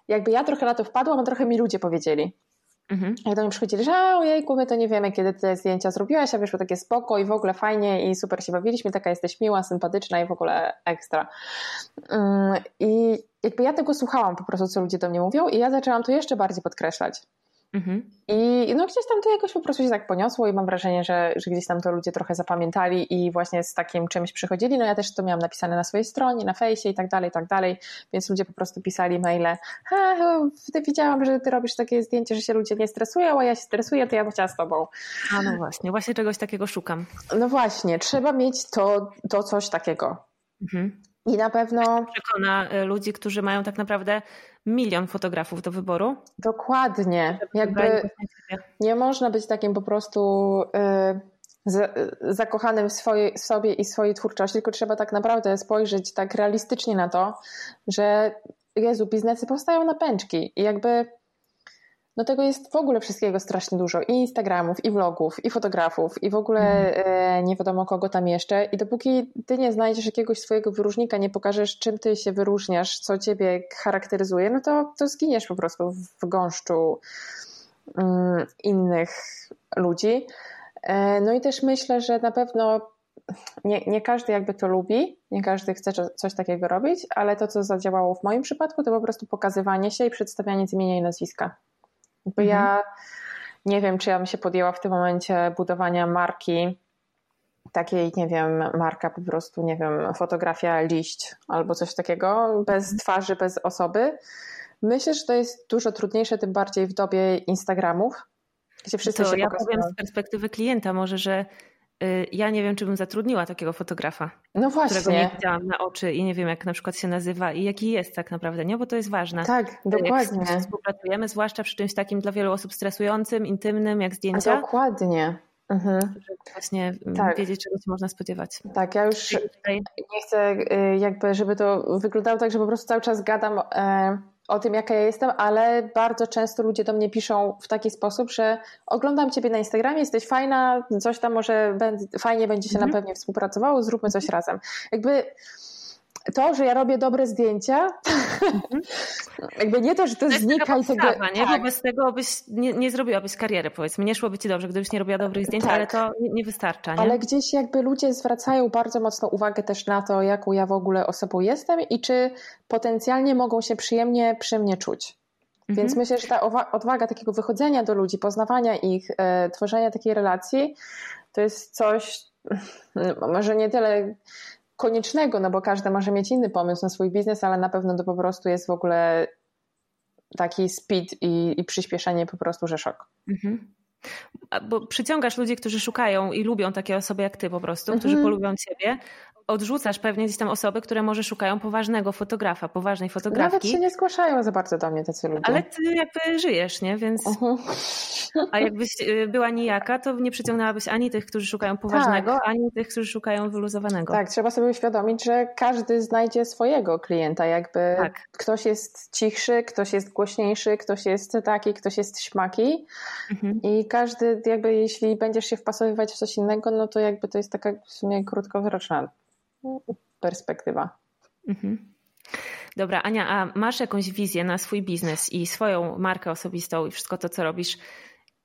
[SPEAKER 2] jakby ja trochę na to wpadłam, a trochę mi ludzie powiedzieli. Mhm. Jak do mnie przychodzili, że ojejku, my to nie wiemy, kiedy te zdjęcia zrobiłaś, a wyszło takie spoko i w ogóle fajnie i super się bawiliśmy, taka jesteś miła, sympatyczna i w ogóle ekstra. Mm, I jakby ja tego słuchałam po prostu, co ludzie do mnie mówią i ja zaczęłam to jeszcze bardziej podkreślać. Mhm. I no gdzieś tam to jakoś po prostu się tak poniosło i mam wrażenie, że, że gdzieś tam to ludzie trochę zapamiętali i właśnie z takim czymś przychodzili. No ja też to miałam napisane na swojej stronie, na fejsie i tak dalej, i tak dalej, więc ludzie po prostu pisali maile, ha, widziałam, że ty robisz takie zdjęcie, że się ludzie nie stresują, a ja się stresuję, to ja bym chciała z tobą.
[SPEAKER 1] A no właśnie, właśnie czegoś takiego szukam.
[SPEAKER 2] No właśnie, trzeba mieć to, to coś takiego. Mhm. I na pewno.
[SPEAKER 1] Przekona y, ludzi, którzy mają tak naprawdę milion fotografów do wyboru.
[SPEAKER 2] Dokładnie. Jakby nie można być takim po prostu y, zakochanym w, swojej, w sobie i swojej twórczości, tylko trzeba tak naprawdę spojrzeć tak realistycznie na to, że Jezu, biznesy powstają na pęczki i jakby no tego jest w ogóle wszystkiego strasznie dużo. I Instagramów, i vlogów, i fotografów, i w ogóle mm. nie wiadomo kogo tam jeszcze. I dopóki ty nie znajdziesz jakiegoś swojego wyróżnika, nie pokażesz czym ty się wyróżniasz, co ciebie charakteryzuje, no to, to zginiesz po prostu w gąszczu um, innych ludzi. E, no i też myślę, że na pewno nie, nie każdy jakby to lubi, nie każdy chce coś takiego robić, ale to, co zadziałało w moim przypadku, to po prostu pokazywanie się i przedstawianie z imienia i nazwiska. Bo mhm. ja nie wiem, czy ja bym się podjęła w tym momencie budowania marki, takiej, nie wiem, marka po prostu, nie wiem, fotografia liść albo coś takiego, bez mhm. twarzy, bez osoby. Myślę, że to jest dużo trudniejsze, tym bardziej w dobie Instagramów,
[SPEAKER 1] gdzie wszyscy to się ja pokazują. powiem z perspektywy klienta może, że ja nie wiem, czy bym zatrudniła takiego fotografa.
[SPEAKER 2] No właśnie.
[SPEAKER 1] Którego nie widziałam na oczy i nie wiem, jak na przykład się nazywa i jaki jest tak naprawdę, nie? Bo to jest ważne.
[SPEAKER 2] Tak, dokładnie.
[SPEAKER 1] Jak współpracujemy, zwłaszcza przy czymś takim dla wielu osób stresującym, intymnym, jak zdjęcia.
[SPEAKER 2] A dokładnie. Mhm.
[SPEAKER 1] Żeby właśnie mm, tak. wiedzieć, czego się można spodziewać.
[SPEAKER 2] Tak, ja już nie chcę y, jakby, żeby to wyglądało tak, że po prostu cały czas gadam e, o tym, jaka ja jestem, ale bardzo często ludzie do mnie piszą w taki sposób, że oglądam Ciebie na Instagramie, jesteś fajna, coś tam może fajnie będzie się mhm. na pewnie współpracowało, zróbmy coś razem. Jakby to, że ja robię dobre zdjęcia, mhm. jakby nie to, że to, to znika i tego...
[SPEAKER 1] nie? Tak. Bo bez tego byś nie, nie zrobiłabyś kariery, powiedzmy. Nie szłoby ci dobrze, gdybyś nie robiła dobrych zdjęć, tak. ale to nie, nie wystarcza, nie?
[SPEAKER 2] Ale gdzieś jakby ludzie zwracają bardzo mocno uwagę też na to, jaką ja w ogóle osobą jestem i czy potencjalnie mogą się przyjemnie przy mnie czuć. Mhm. Więc myślę, że ta odwaga takiego wychodzenia do ludzi, poznawania ich, e, tworzenia takiej relacji, to jest coś, może nie tyle koniecznego, no bo każdy może mieć inny pomysł na swój biznes, ale na pewno to po prostu jest w ogóle taki speed i, i przyspieszenie po prostu, że szok. Mhm.
[SPEAKER 1] Bo przyciągasz ludzi, którzy szukają i lubią takie osoby jak ty po prostu, mhm. którzy polubią ciebie, odrzucasz pewnie gdzieś tam osoby, które może szukają poważnego fotografa, poważnej fotografki.
[SPEAKER 2] Nawet się nie zgłaszają za bardzo do mnie tacy ludzie.
[SPEAKER 1] Ale ty jakby żyjesz, nie? Więc... Uh-huh. A jakbyś y, była nijaka, to nie przyciągnęłabyś ani tych, którzy szukają poważnego, tak. ani tych, którzy szukają wyluzowanego.
[SPEAKER 2] Tak, trzeba sobie uświadomić, że każdy znajdzie swojego klienta. Jakby tak. ktoś jest cichszy, ktoś jest głośniejszy, ktoś jest taki, ktoś jest śmaki mhm. i każdy jakby jeśli będziesz się wpasowywać w coś innego, no to jakby to jest taka w sumie krótkowzroczna perspektywa. Mhm.
[SPEAKER 1] Dobra, Ania, a masz jakąś wizję na swój biznes i swoją markę osobistą i wszystko to, co robisz,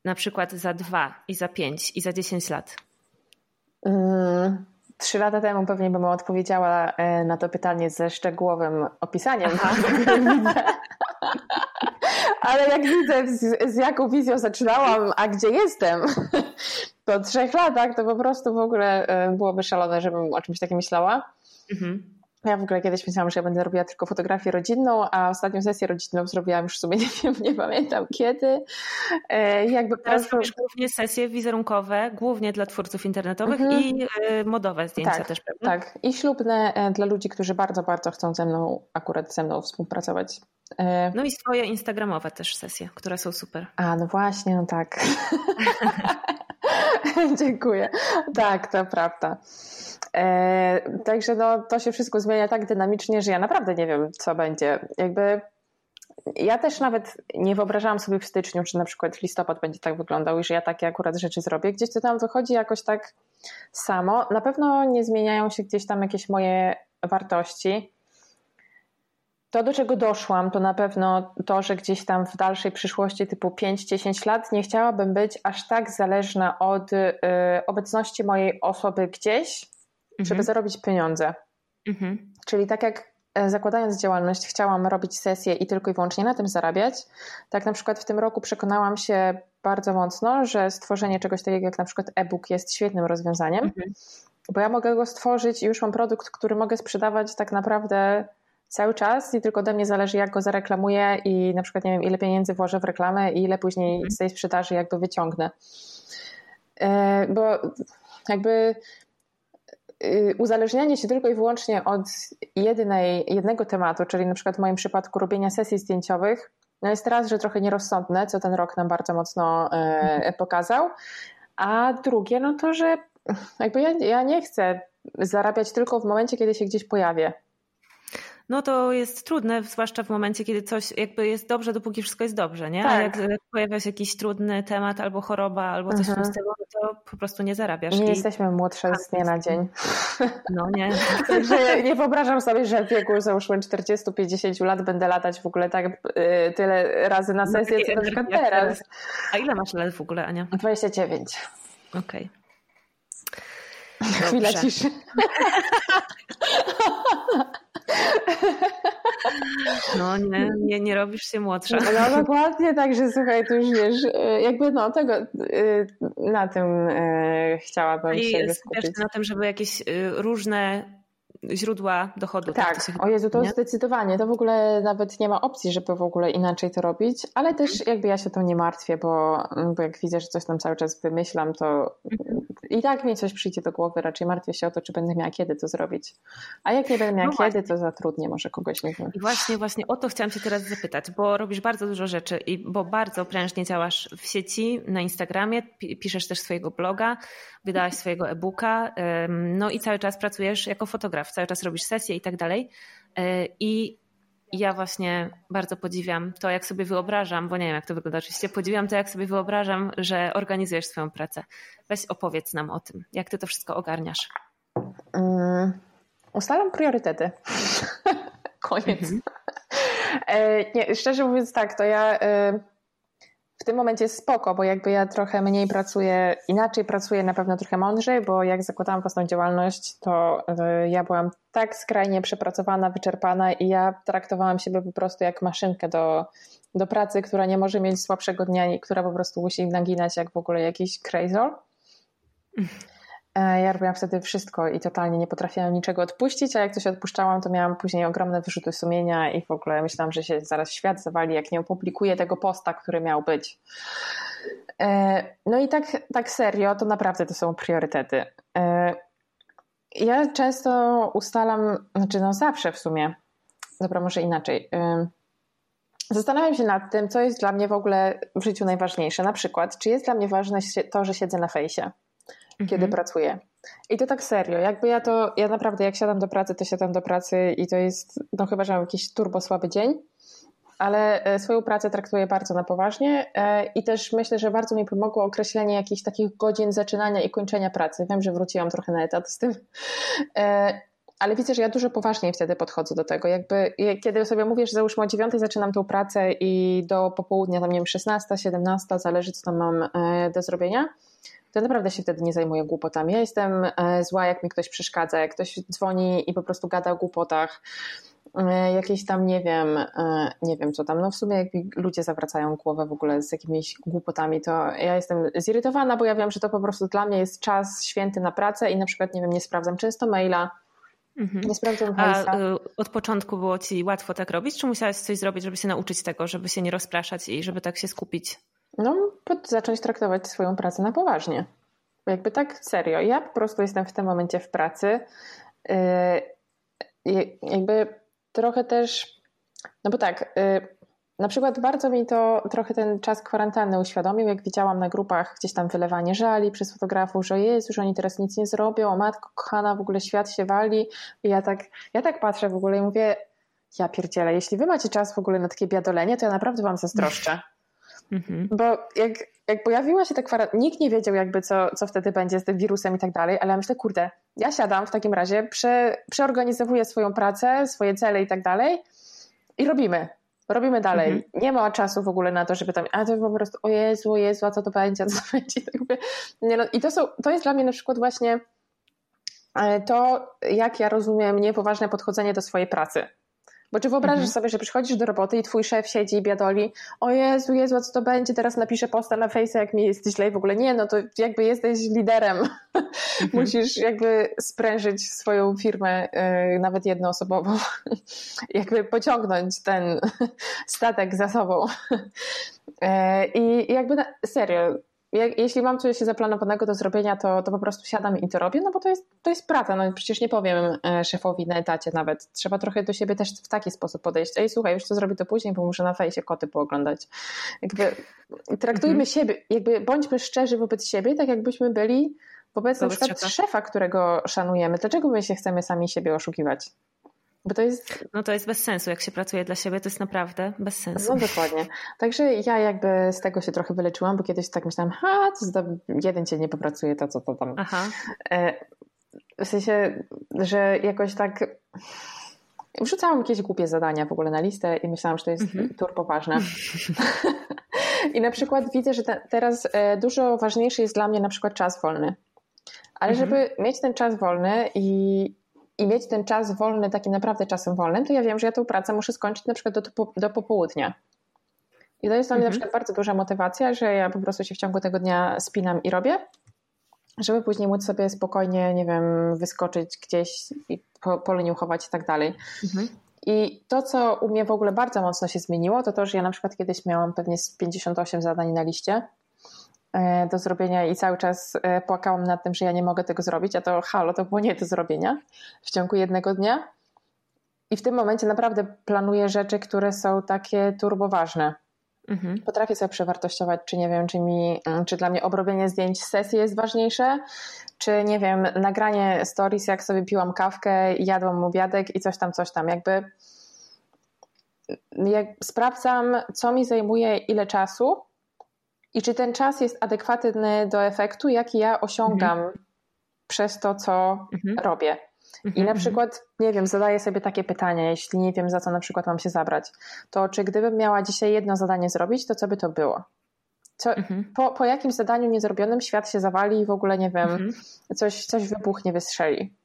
[SPEAKER 1] na przykład za dwa i za pięć i za dziesięć lat?
[SPEAKER 2] Mm, trzy lata temu pewnie bym odpowiedziała e, na to pytanie ze szczegółowym opisaniem. Ale jak widzę, z, z, jaką wizją zaczynałam, a gdzie jestem po trzech latach, to po prostu w ogóle e, byłoby szalone, żebym o czymś takim myślała. Mhm. Ja w ogóle kiedyś myślałam, że ja będę robiła tylko fotografię rodzinną, a ostatnią sesję rodzinną zrobiłam już w sumie, nie wiem, nie pamiętam kiedy.
[SPEAKER 1] E, jakby Teraz proszę... robisz głównie sesje wizerunkowe, głównie dla twórców internetowych mhm. i e, modowe zdjęcia
[SPEAKER 2] tak,
[SPEAKER 1] też
[SPEAKER 2] pewnie? Tak, i ślubne dla ludzi, którzy bardzo, bardzo chcą ze mną, akurat ze mną współpracować.
[SPEAKER 1] No i swoje instagramowe też sesje, które są super.
[SPEAKER 2] A, no właśnie, no tak. Dziękuję. Tak, to prawda. E, także no, to się wszystko zmienia tak dynamicznie, że ja naprawdę nie wiem, co będzie. Jakby ja też nawet nie wyobrażałam sobie w styczniu, czy na przykład listopad będzie tak wyglądał i że ja takie akurat rzeczy zrobię. Gdzieś to tam wychodzi jakoś tak samo. Na pewno nie zmieniają się gdzieś tam jakieś moje wartości. To, do czego doszłam, to na pewno to, że gdzieś tam w dalszej przyszłości, typu 5-10 lat, nie chciałabym być aż tak zależna od y, obecności mojej osoby gdzieś, mhm. żeby zarobić pieniądze. Mhm. Czyli tak jak e, zakładając działalność, chciałam robić sesje i tylko i wyłącznie na tym zarabiać, tak na przykład w tym roku przekonałam się bardzo mocno, że stworzenie czegoś takiego jak na przykład e-book jest świetnym rozwiązaniem, mhm. bo ja mogę go stworzyć i już mam produkt, który mogę sprzedawać tak naprawdę cały czas i tylko ode mnie zależy, jak go zareklamuję i na przykład nie wiem, ile pieniędzy włożę w reklamę i ile później mhm. z tej sprzedaży jakby wyciągnę. E, bo jakby y, uzależnianie się tylko i wyłącznie od jednej, jednego tematu, czyli na przykład w moim przypadku robienia sesji zdjęciowych, no jest raz, że trochę nierozsądne, co ten rok nam bardzo mocno e, mhm. pokazał, a drugie, no to, że jakby ja, ja nie chcę zarabiać tylko w momencie, kiedy się gdzieś pojawię
[SPEAKER 1] no to jest trudne, zwłaszcza w momencie, kiedy coś jakby jest dobrze, dopóki wszystko jest dobrze, nie? Tak. A jak pojawia się jakiś trudny temat albo choroba, albo coś mhm. w tym stylu, to po prostu nie zarabiasz.
[SPEAKER 2] Nie I... jesteśmy młodsze z dnia na dzień.
[SPEAKER 1] No nie.
[SPEAKER 2] Także nie wyobrażam sobie, że w wieku załóżmy 40-50 lat będę latać w ogóle tak y, tyle razy na sesję, no, co na przykład teraz.
[SPEAKER 1] A ile masz lat w ogóle, Ania?
[SPEAKER 2] 29.
[SPEAKER 1] Okej.
[SPEAKER 2] Okay. Chwila ciszy.
[SPEAKER 1] No nie, nie, nie robisz się młodsza.
[SPEAKER 2] No dokładnie, także słuchaj, tu już wiesz, e, jakby no tego, e, na tym e, chciałabym I się skupić.
[SPEAKER 1] na tym, żeby jakieś różne źródła dochodu.
[SPEAKER 2] Tak, tak o Jezu, to nie? zdecydowanie. To w ogóle nawet nie ma opcji, żeby w ogóle inaczej to robić, ale też mhm. jakby ja się tą nie martwię, bo, bo jak widzę, że coś tam cały czas wymyślam, to mhm. i tak mi coś przyjdzie do głowy, raczej martwię się o to, czy będę miała kiedy to zrobić. A jak nie będę miała no kiedy, właśnie. to zatrudnię może kogoś, wiem.
[SPEAKER 1] I właśnie, właśnie o to chciałam cię teraz zapytać, bo robisz bardzo dużo rzeczy i bo bardzo prężnie działasz w sieci, na Instagramie, piszesz też swojego bloga, wydałaś swojego e-booka, no i cały czas pracujesz jako fotograf, cały czas robisz sesje i tak dalej. E, I ja właśnie bardzo podziwiam to, jak sobie wyobrażam, bo nie wiem, jak to wygląda oczywiście, podziwiam to, jak sobie wyobrażam, że organizujesz swoją pracę. Weź opowiedz nam o tym, jak ty to wszystko ogarniasz.
[SPEAKER 2] Um, ustalam priorytety. Koniec. Mhm. E, nie, szczerze mówiąc tak, to ja e, w tym momencie jest spoko, bo jakby ja trochę mniej pracuję, inaczej pracuję na pewno trochę mądrzej, bo jak zakładałam własną działalność, to y, ja byłam tak skrajnie przepracowana, wyczerpana i ja traktowałam siebie po prostu jak maszynkę do, do pracy, która nie może mieć słabszego dnia i która po prostu musi naginać jak w ogóle jakiś crazy. E, ja robiłam wtedy wszystko i totalnie nie potrafiłam niczego odpuścić, a jak coś odpuszczałam, to miałam później ogromne wyrzuty sumienia i w ogóle myślałam, że się zaraz świat zawali, jak nie opublikuję tego posta, który miał być. E, no i tak, tak serio, to naprawdę to są priorytety. E, ja często ustalam, znaczy no zawsze w sumie, dobra, może inaczej. Zastanawiam się nad tym, co jest dla mnie w ogóle w życiu najważniejsze. Na przykład, czy jest dla mnie ważne to, że siedzę na fejsie kiedy mhm. pracuję. I to tak serio, jakby ja to, ja naprawdę jak siadam do pracy, to siadam do pracy i to jest, no chyba, że mam jakiś turbo słaby dzień, ale e, swoją pracę traktuję bardzo na poważnie e, i też myślę, że bardzo mi pomogło określenie jakichś takich godzin zaczynania i kończenia pracy. Wiem, że wróciłam trochę na etat z tym, e, ale widzę, że ja dużo poważniej wtedy podchodzę do tego. Jakby, kiedy sobie mówię, że załóżmy o 9 zaczynam tą pracę i do popołudnia, tam nie wiem, 16, 17, zależy co tam mam do zrobienia, to naprawdę się wtedy nie zajmuję głupotami. Ja jestem e, zła, jak mi ktoś przeszkadza, jak ktoś dzwoni i po prostu gada o głupotach. E, jakieś tam, nie wiem, e, nie wiem co tam, no w sumie jak mi ludzie zawracają głowę w ogóle z jakimiś głupotami, to ja jestem zirytowana, bo ja wiem, że to po prostu dla mnie jest czas święty na pracę i na przykład, nie wiem, nie sprawdzam często maila, Mhm. Nie sprawdzam
[SPEAKER 1] A y, od początku było ci łatwo tak robić, czy musiałaś coś zrobić, żeby się nauczyć tego, żeby się nie rozpraszać i żeby tak się skupić?
[SPEAKER 2] No, zacząć traktować swoją pracę na poważnie. Jakby tak serio. Ja po prostu jestem w tym momencie w pracy. Yy, jakby trochę też, no bo tak, yy, na przykład bardzo mi to trochę ten czas kwarantanny uświadomił, jak widziałam na grupach gdzieś tam wylewanie żali przez fotografów, że jest, że oni teraz nic nie zrobią, o matko kochana, w ogóle świat się wali. I ja tak, ja tak patrzę w ogóle i mówię, ja pierdzielę, jeśli wy macie czas w ogóle na takie biadolenie, to ja naprawdę wam zazdroszczę. Mhm. Bo jak, jak pojawiła się ta kwarantanna, nikt nie wiedział jakby co, co wtedy będzie z tym wirusem i tak dalej, ale ja myślę, kurde, ja siadam w takim razie, prze, przeorganizowuję swoją pracę, swoje cele i tak dalej i robimy. Robimy dalej. Mhm. Nie ma czasu w ogóle na to, żeby tam, a to po prostu, o Jezu, o Jezu, a co to będzie, co to będzie. Tak nie, no, I to, są, to jest dla mnie na przykład właśnie e, to, jak ja rozumiem niepoważne podchodzenie do swojej pracy. Bo czy wyobrażasz mhm. sobie, że przychodzisz do roboty i twój szef siedzi i biadoli, o Jezu, Jezu, co to będzie, teraz napiszę posta na fejsie, jak mi jest źle i w ogóle nie, no to jakby jesteś liderem. Mhm. Musisz jakby sprężyć swoją firmę, yy, nawet jednoosobową, jakby pociągnąć ten statek za sobą. Yy, I jakby na, serio, jak, jeśli mam coś zaplanowanego do zrobienia, to, to po prostu siadam i to robię, no bo to jest, to jest praca. No przecież nie powiem e, szefowi na etacie nawet. Trzeba trochę do siebie też w taki sposób podejść. Ej, słuchaj, już to zrobię to później, bo muszę na fejsie koty pooglądać. Jakby traktujmy mhm. siebie, jakby bądźmy szczerzy wobec siebie, tak jakbyśmy byli wobec, wobec na przykład szefa, którego szanujemy. Dlaczego my się chcemy sami siebie oszukiwać?
[SPEAKER 1] Bo to jest... No to jest bez sensu, jak się pracuje dla siebie, to jest naprawdę bez sensu.
[SPEAKER 2] No dokładnie. Także ja jakby z tego się trochę wyleczyłam, bo kiedyś tak myślałam, ha, to za jeden dzień nie popracuje, to co to tam. Aha. E, w sensie, że jakoś tak wrzucałam jakieś głupie zadania w ogóle na listę i myślałam, że to jest mhm. turbo ważne. I na przykład widzę, że te, teraz e, dużo ważniejszy jest dla mnie na przykład czas wolny. Ale mhm. żeby mieć ten czas wolny i, i mieć ten czas wolny takim naprawdę czasem wolnym, to ja wiem, że ja tą pracę muszę skończyć na przykład do, do popołudnia. I to jest dla mnie mhm. na przykład bardzo duża motywacja, że ja po prostu się w ciągu tego dnia spinam i robię, żeby później móc sobie spokojnie, nie wiem, wyskoczyć gdzieś i po, poleniuchować i tak dalej. Mhm. I to, co u mnie w ogóle bardzo mocno się zmieniło, to to, że ja na przykład kiedyś miałam pewnie 58 zadań na liście do zrobienia i cały czas e, płakałam nad tym, że ja nie mogę tego zrobić, a to halo, to było nie do zrobienia w ciągu jednego dnia. I w tym momencie naprawdę planuję rzeczy, które są takie turboważne. Mhm. Potrafię sobie przewartościować, czy nie wiem, czy, mi, czy dla mnie obrobienie zdjęć sesji jest ważniejsze, czy nie wiem, nagranie stories, jak sobie piłam kawkę, jadłam obiadek i coś tam, coś tam. Jakby jak sprawdzam, co mi zajmuje, ile czasu i czy ten czas jest adekwatny do efektu, jaki ja osiągam mhm. przez to, co mhm. robię. I mhm, na przykład, nie wiem, zadaję sobie takie pytanie, jeśli nie wiem, za co na przykład mam się zabrać, to czy gdybym miała dzisiaj jedno zadanie zrobić, to co by to było? Co, mhm. po, po jakimś zadaniu niezrobionym świat się zawali i w ogóle, nie wiem, mhm. coś, coś wybuchnie, wystrzeli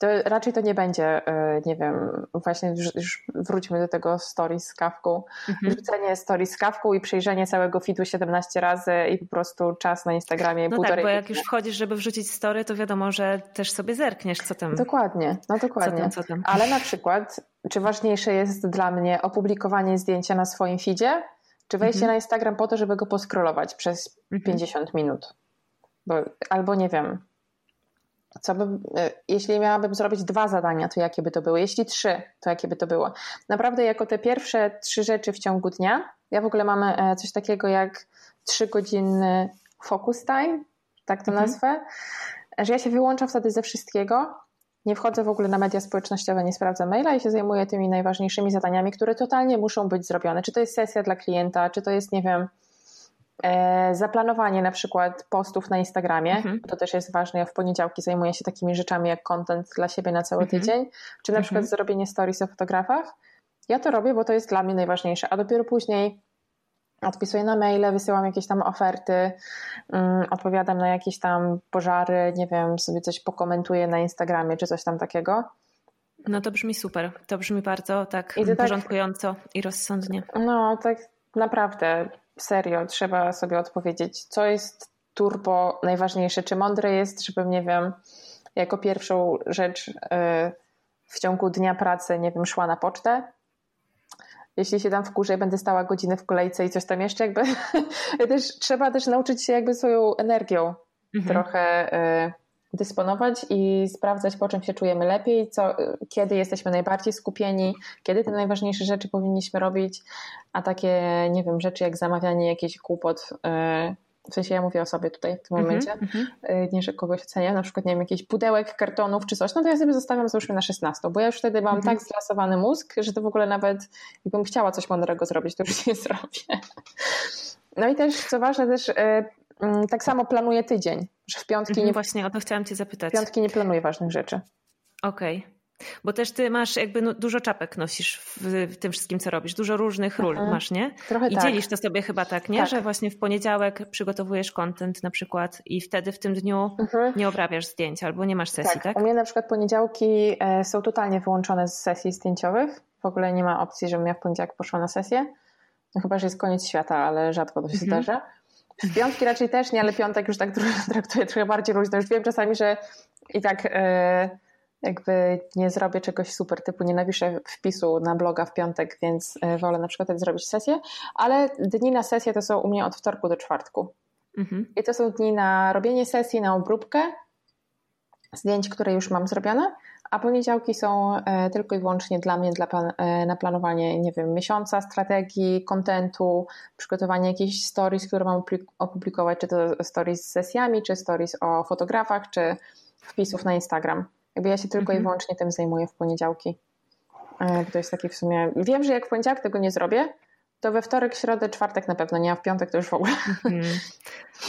[SPEAKER 2] to raczej to nie będzie, e, nie wiem, właśnie już wróćmy do tego story z kawką. Mhm. Rzucenie story z kawką i przejrzenie całego feedu 17 razy i po prostu czas na Instagramie
[SPEAKER 1] no półtorej. Tak, bo jak już wchodzisz, żeby wrzucić story, to wiadomo, że też sobie zerkniesz, co tam.
[SPEAKER 2] Dokładnie, no dokładnie. Co tam, co tam. Ale na przykład, czy ważniejsze jest dla mnie opublikowanie zdjęcia na swoim feedzie, czy wejście mhm. na Instagram po to, żeby go poskrolować przez mhm. 50 minut? Bo, albo nie wiem, co by, e, jeśli miałabym zrobić dwa zadania, to jakie by to były? Jeśli trzy, to jakie by to było? Naprawdę, jako te pierwsze trzy rzeczy w ciągu dnia, ja w ogóle mam e, coś takiego jak trzygodzinny focus time, tak to mhm. nazwę, że ja się wyłączam wtedy ze wszystkiego, nie wchodzę w ogóle na media społecznościowe, nie sprawdzam maila i się zajmuję tymi najważniejszymi zadaniami, które totalnie muszą być zrobione. Czy to jest sesja dla klienta, czy to jest, nie wiem, zaplanowanie na przykład postów na Instagramie, mhm. to też jest ważne. Ja w poniedziałki zajmuję się takimi rzeczami jak content dla siebie na cały mhm. tydzień, czy na mhm. przykład zrobienie stories o fotografach. Ja to robię, bo to jest dla mnie najważniejsze, a dopiero później odpisuję na maile, wysyłam jakieś tam oferty, um, odpowiadam na jakieś tam pożary, nie wiem, sobie coś pokomentuję na Instagramie czy coś tam takiego.
[SPEAKER 1] No to brzmi super. To brzmi bardzo tak I tak- porządkująco tak, i rozsądnie.
[SPEAKER 2] No, tak naprawdę serio trzeba sobie odpowiedzieć, co jest turbo najważniejsze. Czy mądre jest, żebym, nie wiem, jako pierwszą rzecz y, w ciągu dnia pracy, nie wiem, szła na pocztę. Jeśli się tam wkurzę i będę stała godzinę w kolejce i coś tam jeszcze, jakby też, trzeba też nauczyć się jakby swoją energią mhm. trochę y, dysponować i sprawdzać, po czym się czujemy lepiej, co, kiedy jesteśmy najbardziej skupieni, kiedy te najważniejsze rzeczy powinniśmy robić, a takie, nie wiem, rzeczy jak zamawianie jakichś głupot, e, w sensie ja mówię o sobie tutaj w tym -hmm, momencie, mm -hmm. nie, że kogoś oceniam, na przykład, nie wiem, jakiś pudełek, kartonów czy coś, no to ja sobie zostawiam załóżmy na 16, bo ja już wtedy mam mm -hmm. tak zlasowany mózg, że to w ogóle nawet jakbym chciała coś mądrego zrobić, to już nie zrobię. No i też, co ważne, też Mm, tak samo planuję tydzień, że w piątki
[SPEAKER 1] mhm,
[SPEAKER 2] nie...
[SPEAKER 1] Właśnie o to chciałam cię zapytać.
[SPEAKER 2] W piątki nie planuję ważnych rzeczy.
[SPEAKER 1] Okej. Okay. Bo też ty masz jakby no, dużo czapek nosisz w, w, tym wszystkim, co robisz. Dużo różnych ról mhm. masz, nie?
[SPEAKER 2] Trochę
[SPEAKER 1] I
[SPEAKER 2] tak.
[SPEAKER 1] dzielisz to sobie chyba tak, nie? Tak. Że właśnie w poniedziałek przygotowujesz content na przykład i wtedy w tym dniu mhm. nie obrabiasz zdjęć albo nie masz sesji, tak? tak?
[SPEAKER 2] U mnie na przykład poniedziałki e, są totalnie wyłączone z sesji zdjęciowych. W ogóle nie ma opcji, żebym ja w poniedziałek poszła na sesję. No chyba, że jest koniec świata, ale rzadko to się mhm. zdarza. W piątki raczej też nie, ale piątek już tak traktuję trochę bardziej luźno. Już wiem czasami, że i tak e, jakby nie zrobię czegoś super, typu nie napiszę wpisu na bloga w piątek, więc e, wolę na przykład zrobić sesję, ale dni na sesję to są u mnie od wtorku do czwartku. Mhm. I to są dni na robienie sesji, na obróbkę zdjęć, które już mam zrobione, a poniedziałki są e, tylko i wyłącznie dla mnie dla plan, e, na planowanie, nie wiem, miesiąca, strategii, kontentu, przygotowanie jakichś stories, które mam opublikować, czy to stories z sesjami, czy stories o fotografach, czy wpisów na Instagram. Jakby ja się tylko mhm. i wyłącznie tym zajmuję w poniedziałki. E, to jest taki w sumie. Wiem, że jak w poniedziałek tego nie zrobię, to we wtorek, środę, czwartek na pewno nie, a w piątek to już w ogóle. Mhm.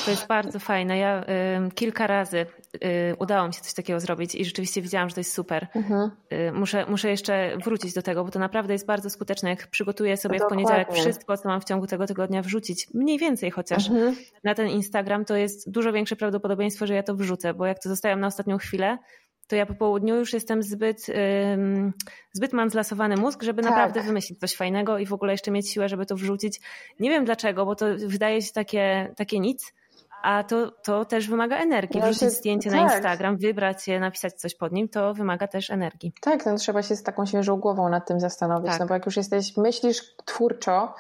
[SPEAKER 1] To jest bardzo fajne. Ja y, kilka razy y, udało mi się coś takiego zrobić i rzeczywiście widziałam, że to jest super. Mhm. Y, muszę, muszę jeszcze wrócić do tego, bo to naprawdę jest bardzo skuteczne. Jak przygotuję sobie Dokładnie. w poniedziałek wszystko, co mam w ciągu tego tygodnia wrzucić, mniej więcej chociaż mhm. na ten Instagram, to jest dużo większe prawdopodobieństwo, że ja to wrzucę, bo jak to zostawiam na ostatnią chwilę, to ja po południu już jestem zbyt, zbyt mam zlasowany mózg, żeby tak. naprawdę wymyślić coś fajnego i w ogóle jeszcze mieć siłę, żeby to wrzucić. Nie wiem dlaczego, bo to wydaje się takie, takie nic, a to, to też wymaga energii. Wrzucić zdjęcie tak. na Instagram, wybrać je, napisać coś pod nim, to wymaga też energii.
[SPEAKER 2] Tak, no trzeba się z taką świeżą głową nad tym zastanowić, tak. no bo jak już jesteś, myślisz twórczo,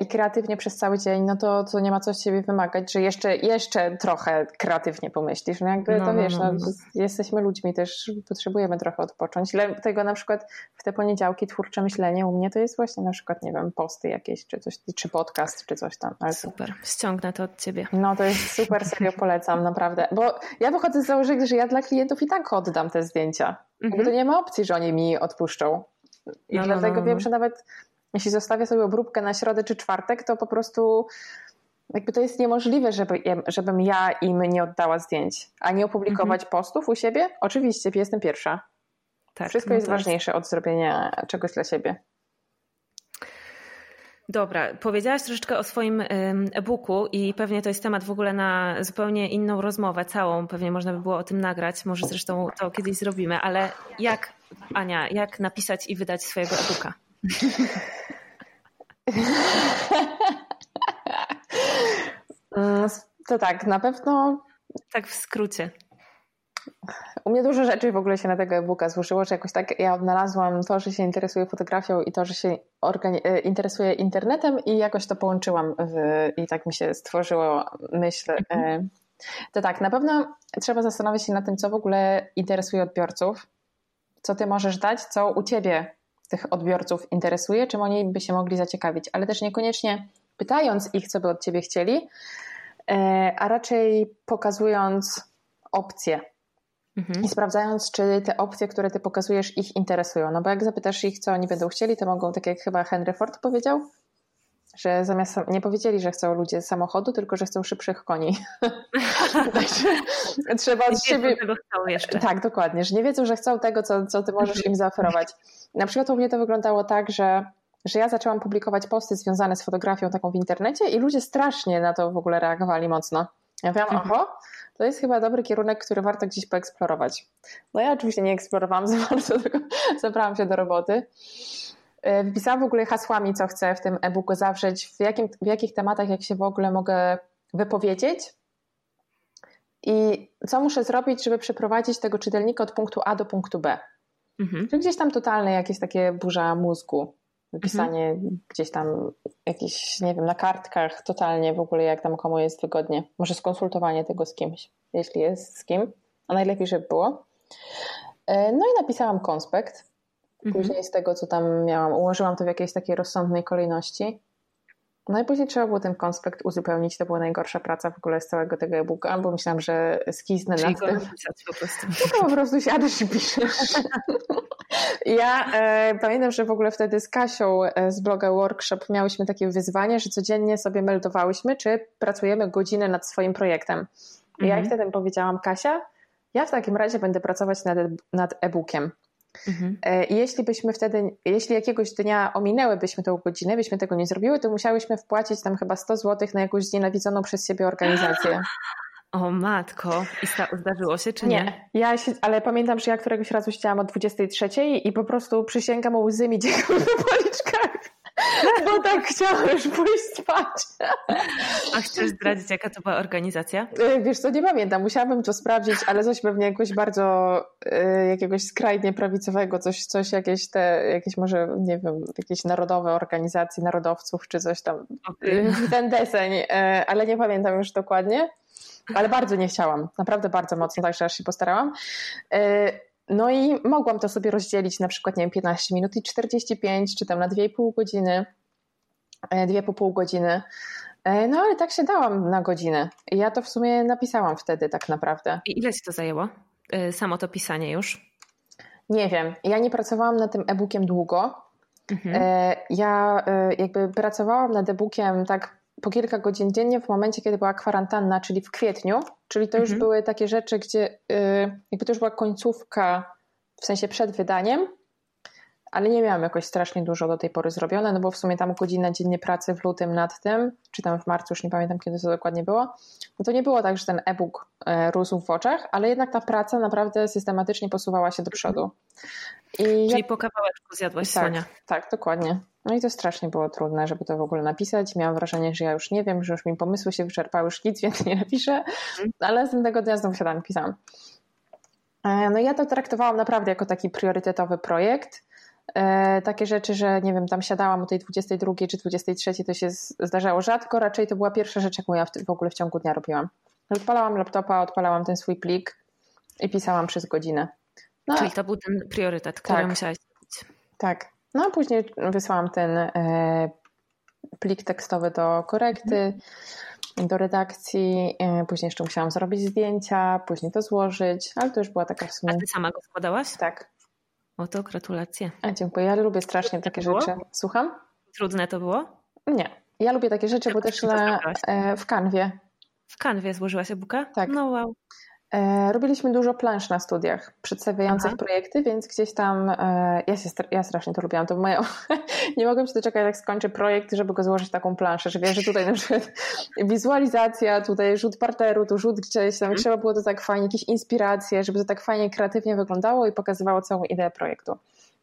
[SPEAKER 2] i kreatywnie przez cały dzień, no to, to nie ma co z ciebie wymagać, że jeszcze, jeszcze trochę kreatywnie pomyślisz. No jakby no, to no, wiesz, no, no, no, jesteśmy ludźmi też, potrzebujemy trochę odpocząć. Dlatego na przykład w te poniedziałki twórcze myślenie u mnie to jest właśnie na przykład, nie wiem, posty jakieś, czy coś, czy podcast, czy coś tam.
[SPEAKER 1] Ale super, ściągnę to od ciebie.
[SPEAKER 2] No to jest super, serio polecam, naprawdę. Bo ja wychodzę z założenia, że ja dla klientów i tak oddam te zdjęcia. Mhm. Bo to nie ma opcji, że oni mi odpuszczą. I no, dlatego wiem, że nawet jeśli zostawię sobie obróbkę na środę czy czwartek, to po prostu jakby to jest niemożliwe, żeby, żebym ja im nie oddała zdjęć, a nie opublikować mhm. postów u siebie. Oczywiście, jestem pierwsza. Tak, Wszystko no jest ważniejsze od zrobienia czegoś dla siebie.
[SPEAKER 1] Dobra, powiedziałaś troszeczkę o swoim e-booku i pewnie to jest temat w ogóle na zupełnie inną rozmowę, całą. Pewnie można by było o tym nagrać, może zresztą to kiedyś zrobimy, ale jak, Ania, jak napisać i wydać swojego e-booka?
[SPEAKER 2] To tak, na pewno.
[SPEAKER 1] Tak w skrócie.
[SPEAKER 2] U mnie dużo rzeczy w ogóle się na tego e-booka złożyło, że jakoś tak ja odnalazłam to, że się interesuję fotografią i to, że się e, interesuję internetem i jakoś to połączyłam w, i tak mi się stworzyło myśl. E, mhm. To tak, na pewno trzeba zastanowić się nad tym, co w ogóle interesuje odbiorców, co ty możesz dać, co u ciebie tych odbiorców interesuje, czym oni by się mogli zaciekawić, ale też niekoniecznie pytając ich, co by od ciebie chcieli, e, a raczej pokazując opcje mhm. i sprawdzając, czy te opcje, które ty pokazujesz, ich interesują. No bo jak zapytasz ich, co oni będą chcieli, to mogą, tak jak chyba Henry Ford powiedział, że zamiast nie powiedzieli, że chcą ludzie samochodu, tylko że chcą szybszych koni.
[SPEAKER 1] trzeba od siebie. Tego chcą jeszcze.
[SPEAKER 2] Tak, dokładnie, że nie wiedzą, że chcą tego, co, co ty możesz im zaoferować. Na przykład u mnie to wyglądało tak, że, że ja zaczęłam publikować posty związane z fotografią taką w internecie i ludzie strasznie na to w ogóle reagowali mocno. Ja mówiłam, mhm. oho, to jest chyba dobry kierunek, który warto gdzieś poeksplorować. No ja oczywiście nie eksplorowałam za bardzo, tylko zabrałam się do roboty. E, wpisałam w ogóle hasłami, co chcę w tym e-booku zawrzeć, w, jakim, w jakich tematach, jak się w ogóle mogę wypowiedzieć i co muszę zrobić, żeby przeprowadzić tego czytelnika od punktu A do punktu B. Mhm. Czyli gdzieś tam totalne jakieś takie burza mózgu, wypisanie mhm. gdzieś tam jakieś, nie wiem, na kartkach, totalnie w ogóle jak tam komu jest wygodnie. Może skonsultowanie tego z kimś, jeśli jest z kim, a najlepiej, żeby było. E, no i napisałam konspekt Mhm. Później z tego, co tam miałam, ułożyłam to w jakiejś takiej rozsądnej kolejności. No i później trzeba było ten konspekt uzupełnić. To była najgorsza praca w ogóle z całego tego e-booka, bo myślałam, że skiznę
[SPEAKER 1] Czyli
[SPEAKER 2] nad tym.
[SPEAKER 1] po prostu.
[SPEAKER 2] Tylko po prostu siadasz i piszesz. ja e, pamiętam, że w ogóle wtedy z Kasią e, z bloga Workshop miałyśmy takie wyzwanie, że codziennie sobie meldowałyśmy, czy pracujemy godzinę nad swoim projektem. I mhm. ja wtedy powiedziałam, Kasia, ja w takim razie będę pracować nad, nad e-bookiem. Mhm. E, jeśli byśmy wtedy, jeśli jakiegoś dnia ominęłybyśmy tę godzinę, byśmy tego nie zrobiły, to musiałyśmy wpłacić tam chyba 100 zł na jakąś znienawidzoną przez siebie organizację.
[SPEAKER 1] O matko, i zdarzyło się czy nie?
[SPEAKER 2] Nie, ja się, ale pamiętam, że ja któregoś razu siedziałam o 23 i po prostu przysięgam łzy mi ciekły na policzkach. Bo tak chciałam już pójść spać.
[SPEAKER 1] A chcesz zdradzić, jaka to była organizacja?
[SPEAKER 2] E, wiesz co, nie pamiętam. Musiałabym to sprawdzić, ale coś pewnie jakoś bardzo e, jakiegoś skrajnie prawicowego, coś, coś jakieś te, jakieś może, nie wiem, jakieś narodowe organizacje narodowców, czy coś tam. Okay. Ten deseń, e, ale nie pamiętam już dokładnie. Ale bardzo nie chciałam. Naprawdę bardzo mocno, także aż się postarałam. No i mogłam to sobie rozdzielić na przykład, nie wiem, 15 minut i 45, czy tam na 2,5 godziny, 2,5 e, godziny. E, no ale tak się dałam na godzinę. Ja to w sumie napisałam wtedy tak naprawdę.
[SPEAKER 1] I ile ci to zajęło? E, samo to pisanie już?
[SPEAKER 2] Nie wiem. Ja nie pracowałam nad tym e-bookiem długo. Mhm. Ja jakby pracowałam nad e-bookiem tak po kilka godzin dziennie w momencie, kiedy była kwarantanna, czyli w kwietniu, czyli to już mhm. były takie rzeczy, gdzie yy, jakby to już była końcówka, w sensie przed wydaniem, ale nie miałam jakoś strasznie dużo do tej pory zrobione, no bo w sumie tam godzina dziennie pracy w lutym nad tym, czy tam w marcu, już nie pamiętam kiedy to dokładnie było, no to nie było tak, że ten e-book e, rósł w oczach, ale jednak ta praca naprawdę systematycznie posuwała się do przodu.
[SPEAKER 1] I Czyli jak... po kawałeczku zjadłaś
[SPEAKER 2] tak,
[SPEAKER 1] Sonia.
[SPEAKER 2] Tak, dokładnie. No i to strasznie było trudne, żeby to w ogóle napisać. Miałam wrażenie, że ja już nie wiem, że już mi pomysły się wyczerpały, już nic więcej nie napiszę, mhm. ale następnego dnia znowu siadam i pisałam. E, no ja to traktowałam naprawdę jako taki priorytetowy projekt. E, takie rzeczy, że nie wiem, tam siadałam o tej 22 czy 23, to się zdarzało rzadko, raczej to była pierwsza rzecz, jaką ja w, ogóle w ciągu dnia robiłam. Odpalałam laptopa, odpalałam ten swój plik i pisałam przez godzinę.
[SPEAKER 1] No, Czyli to był ten priorytet, który tak, musiałaś zrobić.
[SPEAKER 2] Tak. No a później wysłałam ten e, plik tekstowy do korekty, do redakcji, e, później jeszcze musiałam zrobić zdjęcia, później to złożyć, ale to już była taka w sumie...
[SPEAKER 1] A ty sama go składałaś?
[SPEAKER 2] Tak.
[SPEAKER 1] O to gratulacje.
[SPEAKER 2] A dziękuję, ja lubię strasznie takie rzeczy. Słucham?
[SPEAKER 1] Trudne to było?
[SPEAKER 2] Nie. Ja lubię takie rzeczy, bo też na, e, w kanwie.
[SPEAKER 1] W kanwie złożyłaś e-booka?
[SPEAKER 2] Tak.
[SPEAKER 1] No wow.
[SPEAKER 2] E, robiliśmy dużo plansz na studiach przedstawiających Aha. projekty, więc gdzieś tam e, ja, się, ja strasznie to lubiłam. To moja, nie mogłem się doczekać, jak skończę projekt, żeby go złożyć taką planszę, że wiesz, że tutaj na przykład wizualizacja, tutaj rzut parteru, tu rzut gdzieś tam, hmm. trzeba było to tak fajnie, jakieś inspiracje, żeby to tak fajnie, kreatywnie wyglądało i pokazywało całą ideę projektu.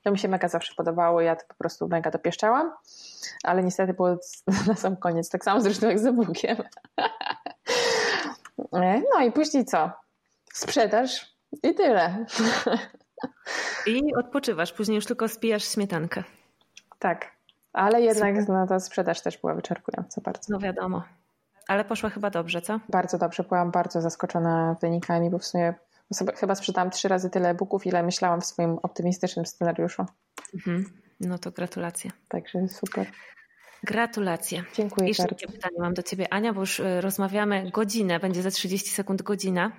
[SPEAKER 2] To mi się mega zawsze podobało, ja to po prostu mega dopieszczałam, ale niestety było na sam koniec, tak samo zresztą jak z. E, no i później co? Sprzedaż i tyle.
[SPEAKER 1] I odpoczywasz, później już tylko spijasz śmietankę.
[SPEAKER 2] Tak, ale jednak no, ta sprzedaż też była wyczerpująca bardzo.
[SPEAKER 1] No wiadomo, ale poszła chyba dobrze, co?
[SPEAKER 2] Bardzo dobrze, byłam bardzo zaskoczona wynikami, bo w sumie chyba sprzedałam trzy razy tyle e-booków, ile myślałam w swoim optymistycznym scenariuszu. Mhm.
[SPEAKER 1] No to gratulacje.
[SPEAKER 2] Także super.
[SPEAKER 1] Gratulacje.
[SPEAKER 2] Dziękuję
[SPEAKER 1] Jeszcze
[SPEAKER 2] bardzo.
[SPEAKER 1] Jeszcze pytanie mam do Ciebie, Ania, bo już y, rozmawiamy godzinę, będzie za 30 sekund godzina.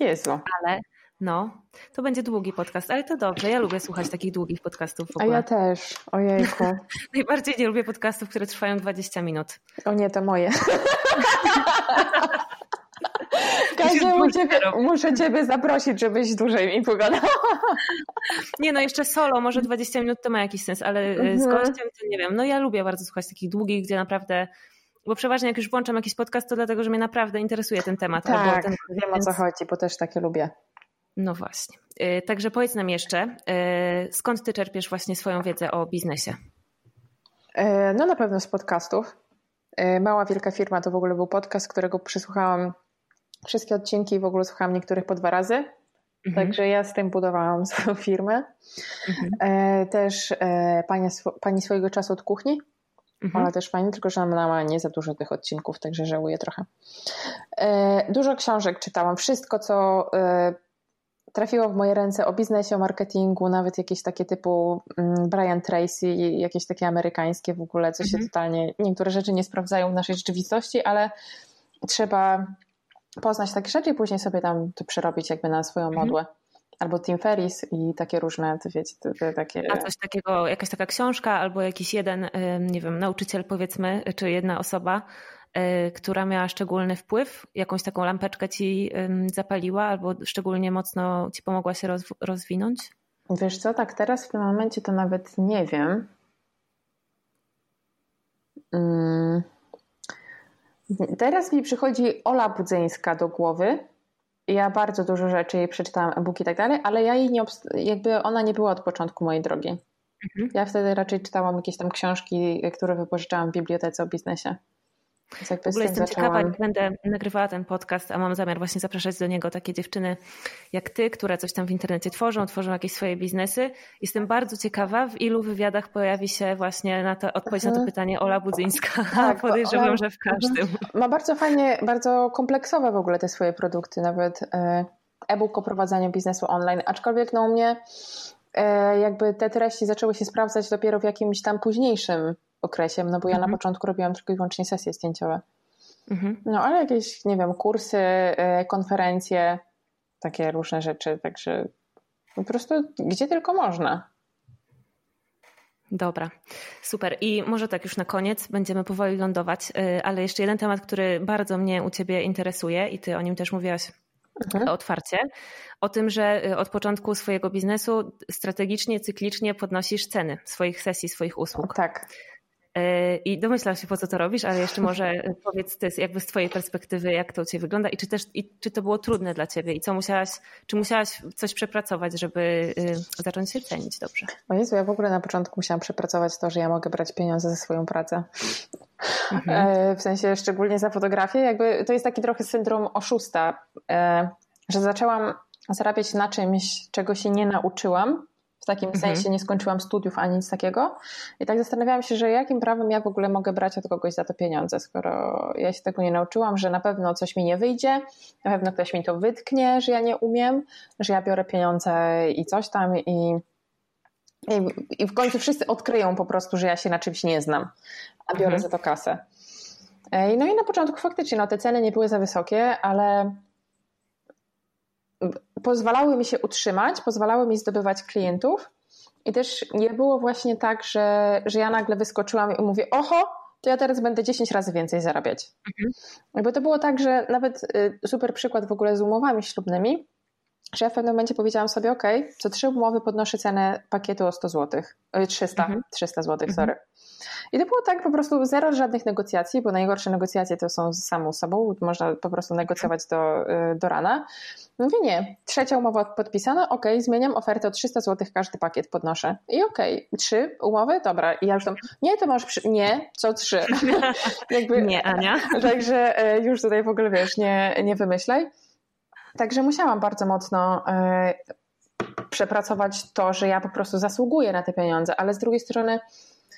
[SPEAKER 2] Jezu.
[SPEAKER 1] Ale no, to będzie długi podcast, ale to dobrze. Ja lubię słuchać takich długich podcastów w ogóle.
[SPEAKER 2] A ja też. Ojejku.
[SPEAKER 1] Najbardziej nie lubię podcastów, które trwają 20 minut.
[SPEAKER 2] O nie, to moje. Kasia, muszę ciebie zaprosić, żebyś dłużej mi pogadała.
[SPEAKER 1] Nie no, jeszcze solo, może 20 minut to ma jakiś sens, ale e, z mhm. gościem to nie wiem. No ja lubię bardzo słuchać takich długich, gdzie naprawdę bo przeważnie jak już włączam jakiś podcast, to dlatego, że mnie naprawdę interesuje ten temat.
[SPEAKER 2] Tak,
[SPEAKER 1] albo ten,
[SPEAKER 2] wiem więc... o co chodzi, bo też takie lubię.
[SPEAKER 1] No właśnie. Y, także powiedz nam jeszcze, y, skąd ty czerpiesz właśnie swoją wiedzę o biznesie?
[SPEAKER 2] Y, no na pewno z podcastów. Mała Wielka Firma to w ogóle był podcast, którego przesłuchałam wszystkie odcinki i w ogóle słuchałam niektórych po dwa razy. Mhm. Także ja z tym budowałam swoją firmę. Mhm. Też pani, pani swojego czasu od kuchni Mhm. Ale też fajnie, tylko że ona ma nie za dużo tych odcinków, także żałuję trochę. E, dużo książek czytałam. Wszystko, co e, trafiło w moje ręce o biznesie, o marketingu, nawet jakieś takie typu mm, Brian Tracy, jakieś takie amerykańskie w ogóle, co mhm. się totalnie, niektóre rzeczy nie sprawdzają w naszej rzeczywistości, ale trzeba poznać takie rzeczy i później sobie tam to przerobić jakby na swoją mhm. Albo Tim Ferris i takie różne, to wiecie, to, to takie...
[SPEAKER 1] A coś takiego, jakaś taka książka albo jakiś jeden, nie wiem, nauczyciel powiedzmy, czy jedna osoba, y, która miała szczególny wpływ, jakąś taką lampeczkę ci zapaliła albo szczególnie mocno ci pomogła się rozwinąć?
[SPEAKER 2] Wiesz co, tak teraz w tym momencie to nawet nie wiem. Mm. Teraz mi przychodzi Ola Budzyńska do głowy, ja bardzo dużo rzeczy jej przeczytałam, e-book i tak dalej, ale ja jej nie, jakby ona nie była od początku mojej drogi. Mhm. Ja wtedy raczej czytałam jakieś tam książki, które wypożyczałam w bibliotece o biznesie.
[SPEAKER 1] W ogóle jestem zaczęłam... ciekawa, jak będę nagrywała ten podcast, a mam zamiar właśnie zapraszać do niego takie dziewczyny jak ty, które coś tam w internecie tworzą, tworzą jakieś swoje biznesy. Jestem bardzo ciekawa, w ilu wywiadach pojawi się właśnie na to, odpowiedź na to mhm. pytanie Ola Budzyńska. Tak, Podejrzewam, że w każdym.
[SPEAKER 2] Ma bardzo fajnie, bardzo kompleksowe w ogóle te swoje produkty, nawet e, e-book o prowadzeniu biznesu online, aczkolwiek no u mnie e, jakby te treści zaczęły się sprawdzać dopiero w jakimś tam późniejszym okresie, no bo ja mhm. na początku robiłam tylko i wyłącznie sesje zdjęciowe. Mhm. No ale jakieś, nie wiem, kursy, e, konferencje, takie różne rzeczy, także po prostu gdzie tylko można.
[SPEAKER 1] Dobra, super. I może tak już na koniec będziemy powoli lądować, y, ale jeszcze jeden temat, który bardzo mnie u Ciebie interesuje i Ty o nim też mówiłaś mhm. otwarcie, o tym, że y, od początku swojego biznesu strategicznie, cyklicznie podnosisz ceny swoich sesji, swoich usług.
[SPEAKER 2] Tak.
[SPEAKER 1] E, I domyślam się, po co to robisz, ale jeszcze może powiedz ty, jakby z twojej perspektywy, jak to u ciebie wygląda i czy też i czy to było trudne dla ciebie i co musiałaś, czy musiałaś coś przepracować, żeby y, zacząć się cenić dobrze?
[SPEAKER 2] O Jezu, ja w ogóle na początku musiałam przepracować to, że ja mogę brać pieniądze za swoją pracę. Mhm. E, w sensie szczególnie za fotografię, jakby to jest taki trochę syndrom oszusta, e, że zaczęłam zarabiać na czymś, czego się nie nauczyłam, w takim mhm. sensie nie skończyłam studiów ani nic takiego. I tak zastanawiałam się, że jakim prawem ja w ogóle mogę brać od kogoś za to pieniądze, skoro ja się tego nie nauczyłam, że na pewno coś mi nie wyjdzie, na pewno ktoś mi to wytknie, że ja nie umiem, że ja biorę pieniądze i coś tam i, i, i w końcu wszyscy odkryją po prostu, że ja się na czymś nie znam, a biorę mhm. za to kasę. No i na początku faktycznie no, te ceny nie były za wysokie, ale pozwalały mi się utrzymać, pozwalały mi zdobywać klientów. I też nie było właśnie tak, że, że ja nagle wyskoczyłam i mówię, oho, to ja teraz będę 10 razy więcej zarabiać. Mhm. Bo to było tak, że nawet y, super przykład w ogóle z umowami ślubnymi, że ja w pewnym momencie powiedziałam sobie, ok, co trzy umowy podnoszę cenę pakietu o 100 zł, 300, mhm. 300 zł, mhm. sorry. I to było tak po prostu zero żadnych negocjacji, bo najgorsze negocjacje to są z samą sobą, można po prostu negocjować do, y, do rana. Mówię nie, trzecia umowa podpisana, ok, zmieniam ofertę o 300 zł, każdy pakiet podnoszę. I ok, trzy umowy, dobra. I ja już tam, nie, to masz, przy... nie, co trzy.
[SPEAKER 1] Jakby, nie, Ania.
[SPEAKER 2] Także e, już tutaj w ogóle wiesz, nie, nie wymyślaj. Także musiałam bardzo mocno e, przepracować to, że ja po prostu zasługuję na te pieniądze, ale z drugiej strony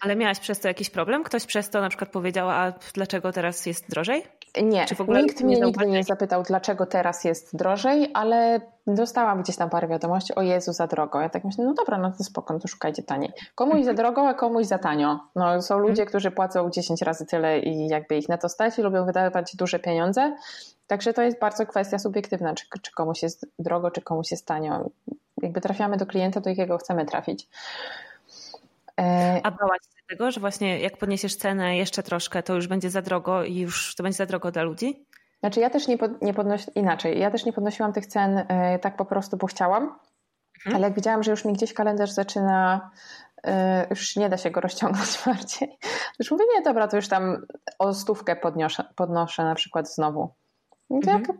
[SPEAKER 1] ale miałaś przez to jakiś problem? Ktoś przez to na przykład powiedział, a dlaczego teraz jest drożej?
[SPEAKER 2] Nie, nikt mnie nigdy nie zapytał, dlaczego teraz jest drożej, ale dostałam gdzieś tam parę wiadomości, o Jezu, za drogo. Ja tak myślę, no dobra, no to spoko, no to szukajcie taniej. Komuś za drogo, a komuś za tanio. No, są ludzie, którzy płacą 10 razy tyle i jakby ich na to stać i lubią wydawać duże pieniądze. Także to jest bardzo kwestia subiektywna, czy, czy komuś jest drogo, czy komuś jest tanio. Jakby trafiamy do klienta, do jakiego chcemy trafić.
[SPEAKER 1] E, A bałaś się tego, że właśnie jak podniesiesz cenę jeszcze troszkę, to już będzie za drogo i już to będzie za drogo dla ludzi?
[SPEAKER 2] Znaczy ja też nie, pod, nie podnosi, inaczej, ja też nie podnosiłam tych cen y, tak po prostu, bo chciałam, mhm. ale jak widziałam, że już mi gdzieś kalendarz zaczyna, y, już nie da się go rozciągnąć bardziej, to już mówię, nie, dobra, to już tam o stówkę podnoszę, podnoszę na przykład znowu. Mhm. tak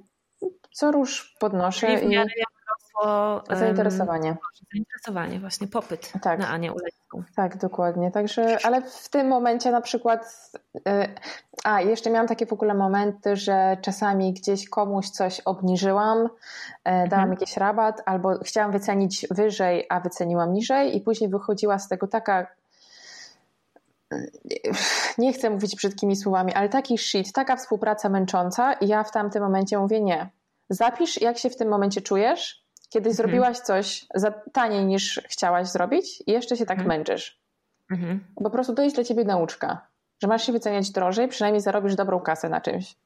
[SPEAKER 2] co róż podnoszę.
[SPEAKER 1] I w miarę i
[SPEAKER 2] wzrosło zainteresowanie.
[SPEAKER 1] Zainteresowanie, właśnie popyt tak. na Anię Ulecką.
[SPEAKER 2] Tak, dokładnie. Także, ale w tym momencie na przykład, y, a jeszcze miałam takie w ogóle momenty, że czasami gdzieś komuś coś obniżyłam, y, dałam mhm. jakiś rabat, albo chciałam wycenić wyżej, a wyceniłam niżej, i później wychodziła z tego taka nie chcę mówić brzydkimi słowami, ale taki shit, taka współpraca męcząca i ja w tamtym momencie mówię nie. Zapisz, jak się w tym momencie czujesz, kiedy mhm. zrobiłaś coś za taniej niż chciałaś zrobić i jeszcze się tak mhm. męczysz. Mhm. Po prostu to jest dla ciebie nauczka, że masz się wyceniać drożej, przynajmniej zarobisz dobrą kasę na czymś.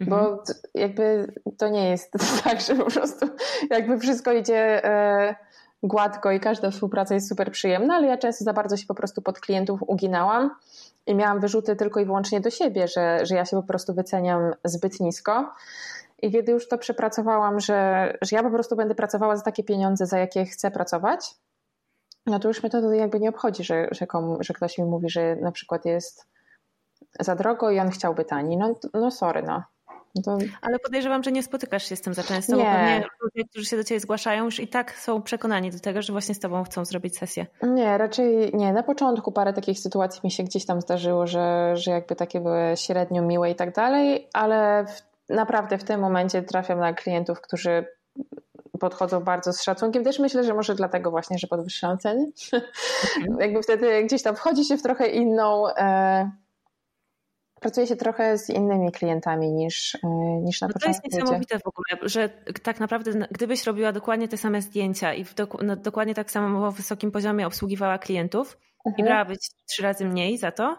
[SPEAKER 2] Bo mhm. jakby to nie jest tak, że po prostu jakby wszystko idzie e, gładko i każda współpraca jest super przyjemna, ale ja często za bardzo się po prostu pod klientów uginałam i miałam wyrzuty tylko i wyłącznie do siebie, że, że ja się po prostu wyceniam zbyt nisko. I kiedy już to przepracowałam, że, że ja po prostu będę pracowała za takie pieniądze, za jakie chcę pracować, no to już mnie to jakby nie obchodzi, że, że, komu, że ktoś mi mówi, że na przykład jest za drogo i on chciałby taniej. No, no sorry, no.
[SPEAKER 1] To... Ale podejrzewam, że nie spotykasz się z tym za często, nie. bo pewnie ludzie, którzy się do Ciebie zgłaszają, już i tak są przekonani do tego, że właśnie z Tobą chcą zrobić sesję.
[SPEAKER 2] Nie, raczej nie. Na początku parę takich sytuacji mi się gdzieś tam zdarzyło, że, że jakby takie były średnio miłe i tak dalej, ale w, naprawdę w tym momencie trafiam na klientów, którzy podchodzą bardzo z szacunkiem. Też myślę, że może dlatego właśnie, że podwyższam ceny. Mhm. jakby wtedy gdzieś tam wchodzi się w trochę inną... E, pracuje się trochę z innymi klientami niż, e, niż na no początku.
[SPEAKER 1] To jest niesamowite w ogóle, że tak naprawdę gdybyś robiła dokładnie te same zdjęcia i no, dokładnie tak samo w wysokim poziomie obsługiwała klientów mhm. i brałaby trzy razy mniej za to,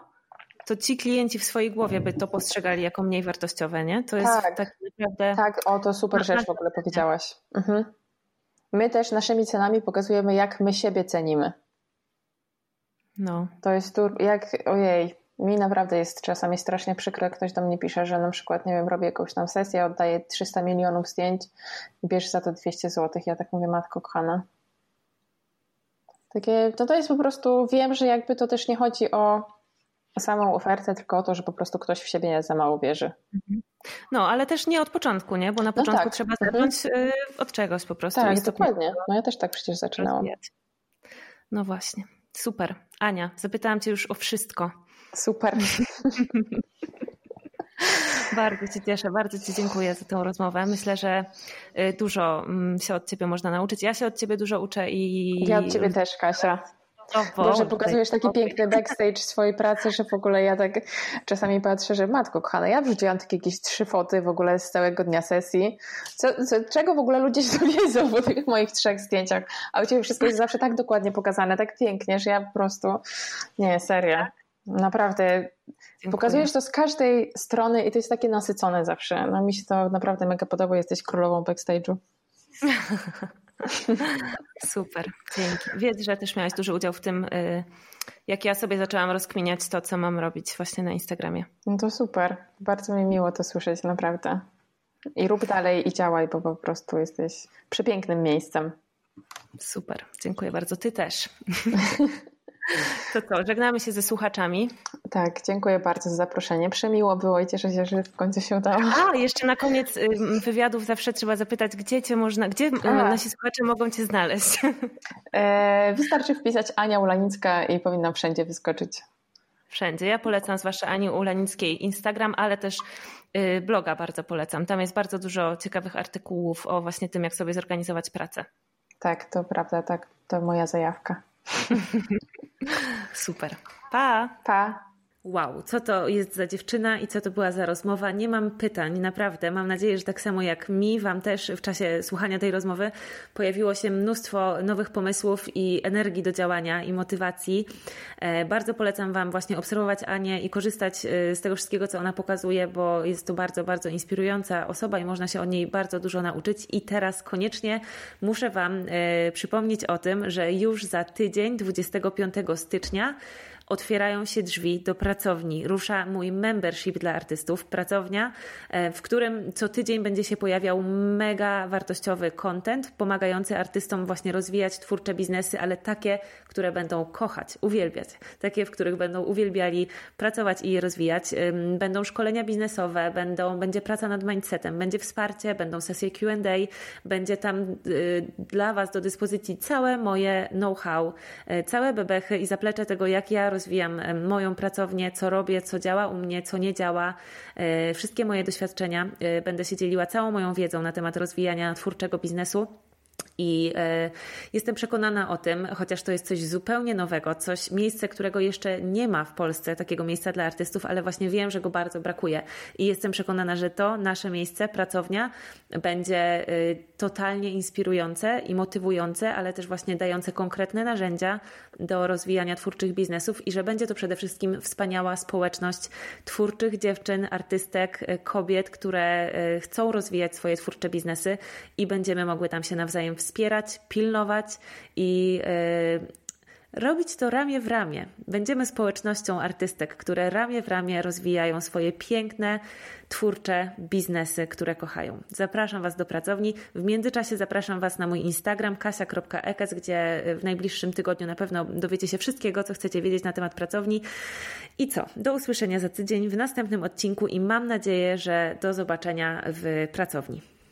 [SPEAKER 1] to ci klienci w swojej głowie by to postrzegali jako mniej wartościowe, nie? To jest tak, tak naprawdę...
[SPEAKER 2] Tak, o to super rzecz w ogóle powiedziałaś. Mhm. My też naszymi cenami pokazujemy, jak my siebie cenimy. No. To jest tur... jak, ojej, mi naprawdę jest czasami strasznie przykro, jak ktoś do mnie pisze, że na przykład, nie wiem, robię jakąś tam sesję, oddaję 300 milionów zdjęć i bierz za to 200 zł. Ja tak mówię, matko kochana. Takie, to to jest po prostu, wiem, że jakby to też nie chodzi o, samą ofertę, tylko o to, że po prostu ktoś w siebie za mało wierzy. Mhm.
[SPEAKER 1] No, ale też nie od początku, nie? Bo na no początku no tak. trzeba mhm. zacząć mhm. od czegoś po prostu.
[SPEAKER 2] Tak, dokładnie. No ja też tak przecież zaczynałam.
[SPEAKER 1] No właśnie. Super. Ania, zapytałam Cię już o wszystko.
[SPEAKER 2] Super.
[SPEAKER 1] bardzo Ci cieszę, bardzo Ci dziękuję za tę rozmowę. Myślę, że y, dużo mm, się od Ciebie można nauczyć. Ja się od Ciebie dużo uczę i.
[SPEAKER 2] Ja od Ciebie też, Kasia. Boże, pokazujesz taki piękny backstage swojej pracy, że w ogóle ja tak czasami patrzę, że matko kochana, ja wrzuciłam takie jakieś trzy foty w ogóle z całego dnia sesji. Co, co, czego w ogóle ludzie się dowiedzą po tych moich trzech zdjęciach? A u Ciebie wszystko jest zawsze tak dokładnie pokazane, tak pięknie, że ja po prostu... Nie, serio. Naprawdę. Dziękuję. Pokazujesz to z każdej strony i to jest takie nasycone zawsze. No mi się to naprawdę mega podoba. Jesteś królową backstage'u.
[SPEAKER 1] Super, dzięki. Wiedz, że też miałeś duży udział w tym, y, jak ja sobie zaczęłam rozkminiać to, co mam robić właśnie na Instagramie.
[SPEAKER 2] No to super. Bardzo mi miło to słyszeć, naprawdę. I rób dalej i działaj, bo po prostu jesteś przepięknym miejscem.
[SPEAKER 1] Super, dziękuję bardzo. Ty też. To co, żegnamy się ze słuchaczami.
[SPEAKER 2] Tak, dziękuję bardzo za zaproszenie. Przemiło było i cieszę się, że w końcu się udało.
[SPEAKER 1] A, jeszcze na koniec wywiadów zawsze trzeba zapytać, gdzie cię można, gdzie A. nasi słuchacze mogą cię znaleźć?
[SPEAKER 2] E, wystarczy wpisać Ania Ulanicka i powinnam wszędzie wyskoczyć.
[SPEAKER 1] Wszędzie. Ja polecam zwłaszcza Ani Ulanickiej Instagram, ale też y, bloga bardzo polecam. Tam jest bardzo dużo ciekawych artykułów o właśnie tym, jak sobie zorganizować pracę.
[SPEAKER 2] Tak, to prawda, tak. To moja zajawka.
[SPEAKER 1] Super. Pá!
[SPEAKER 2] Pá!
[SPEAKER 1] Wow, co to jest za dziewczyna i co to była za rozmowa? Nie mam pytań, naprawdę. Mam nadzieję, że tak samo jak mi, Wam też w czasie słuchania tej rozmowy pojawiło się mnóstwo nowych pomysłów i energii do działania i motywacji. E, bardzo polecam Wam właśnie obserwować Anię i korzystać e, z tego wszystkiego, co ona pokazuje, bo jest to bardzo, bardzo inspirująca osoba i można się od niej bardzo dużo nauczyć. I teraz koniecznie muszę Wam e, przypomnieć o tym, że już za tydzień, 25 stycznia, otwierają się drzwi do pracowni. Rusza mój membership dla artystów, pracownia, e, w którym co tydzień będzie się pojawiał mega wartościowy content pomagający artystom właśnie rozwijać twórcze biznesy, ale takie, które będą kochać, uwielbiać. Takie, w których będą uwielbiali pracować i je rozwijać. Będą szkolenia biznesowe, będą, będzie praca nad mindsetem, będzie wsparcie, będą sesje QA, będzie tam y, dla Was do dyspozycji całe moje know-how, e, całe bebechy i zaplecze tego, jak ja rozwijam moją pracownię, co robię, co działa u mnie, co nie działa, e, wszystkie moje doświadczenia. E, będę się dzieliła całą moją wiedzą na temat rozwijania twórczego biznesu. I e, jestem przekonana o tym, chociaż to jest coś zupełnie nowego, coś, miejsce, którego jeszcze nie ma w Polsce, takiego miejsca dla artystów, ale właśnie wiem, że go bardzo brakuje. I jestem przekonana, że to nasze miejsce, pracownia, będzie e, totalnie inspirujące i motywujące, ale też właśnie dające konkretne narzędzia do rozwijania twórczych biznesów i że będzie to przede wszystkim wspaniała społeczność twórczych dziewczyn, artystek, e, kobiet, które chcą rozwijać swoje twórcze biznesy i będziemy mogły tam się nawzajem wspierać wspierać, pilnować i e, robić to ramię w ramię. Będziemy społecznością artystek, które ramię w ramię rozwijają swoje piękne, twórcze biznesy, które kochają. Zapraszam Was do pracowni. W międzyczasie zapraszam Was na mój Instagram kasia.ekes, gdzie w najbliższym tygodniu na pewno dowiecie się wszystkiego, co chcecie wiedzieć na temat pracowni. I co? Do usłyszenia za tydzień w następnym odcinku i mam nadzieję, że do zobaczenia w pracowni.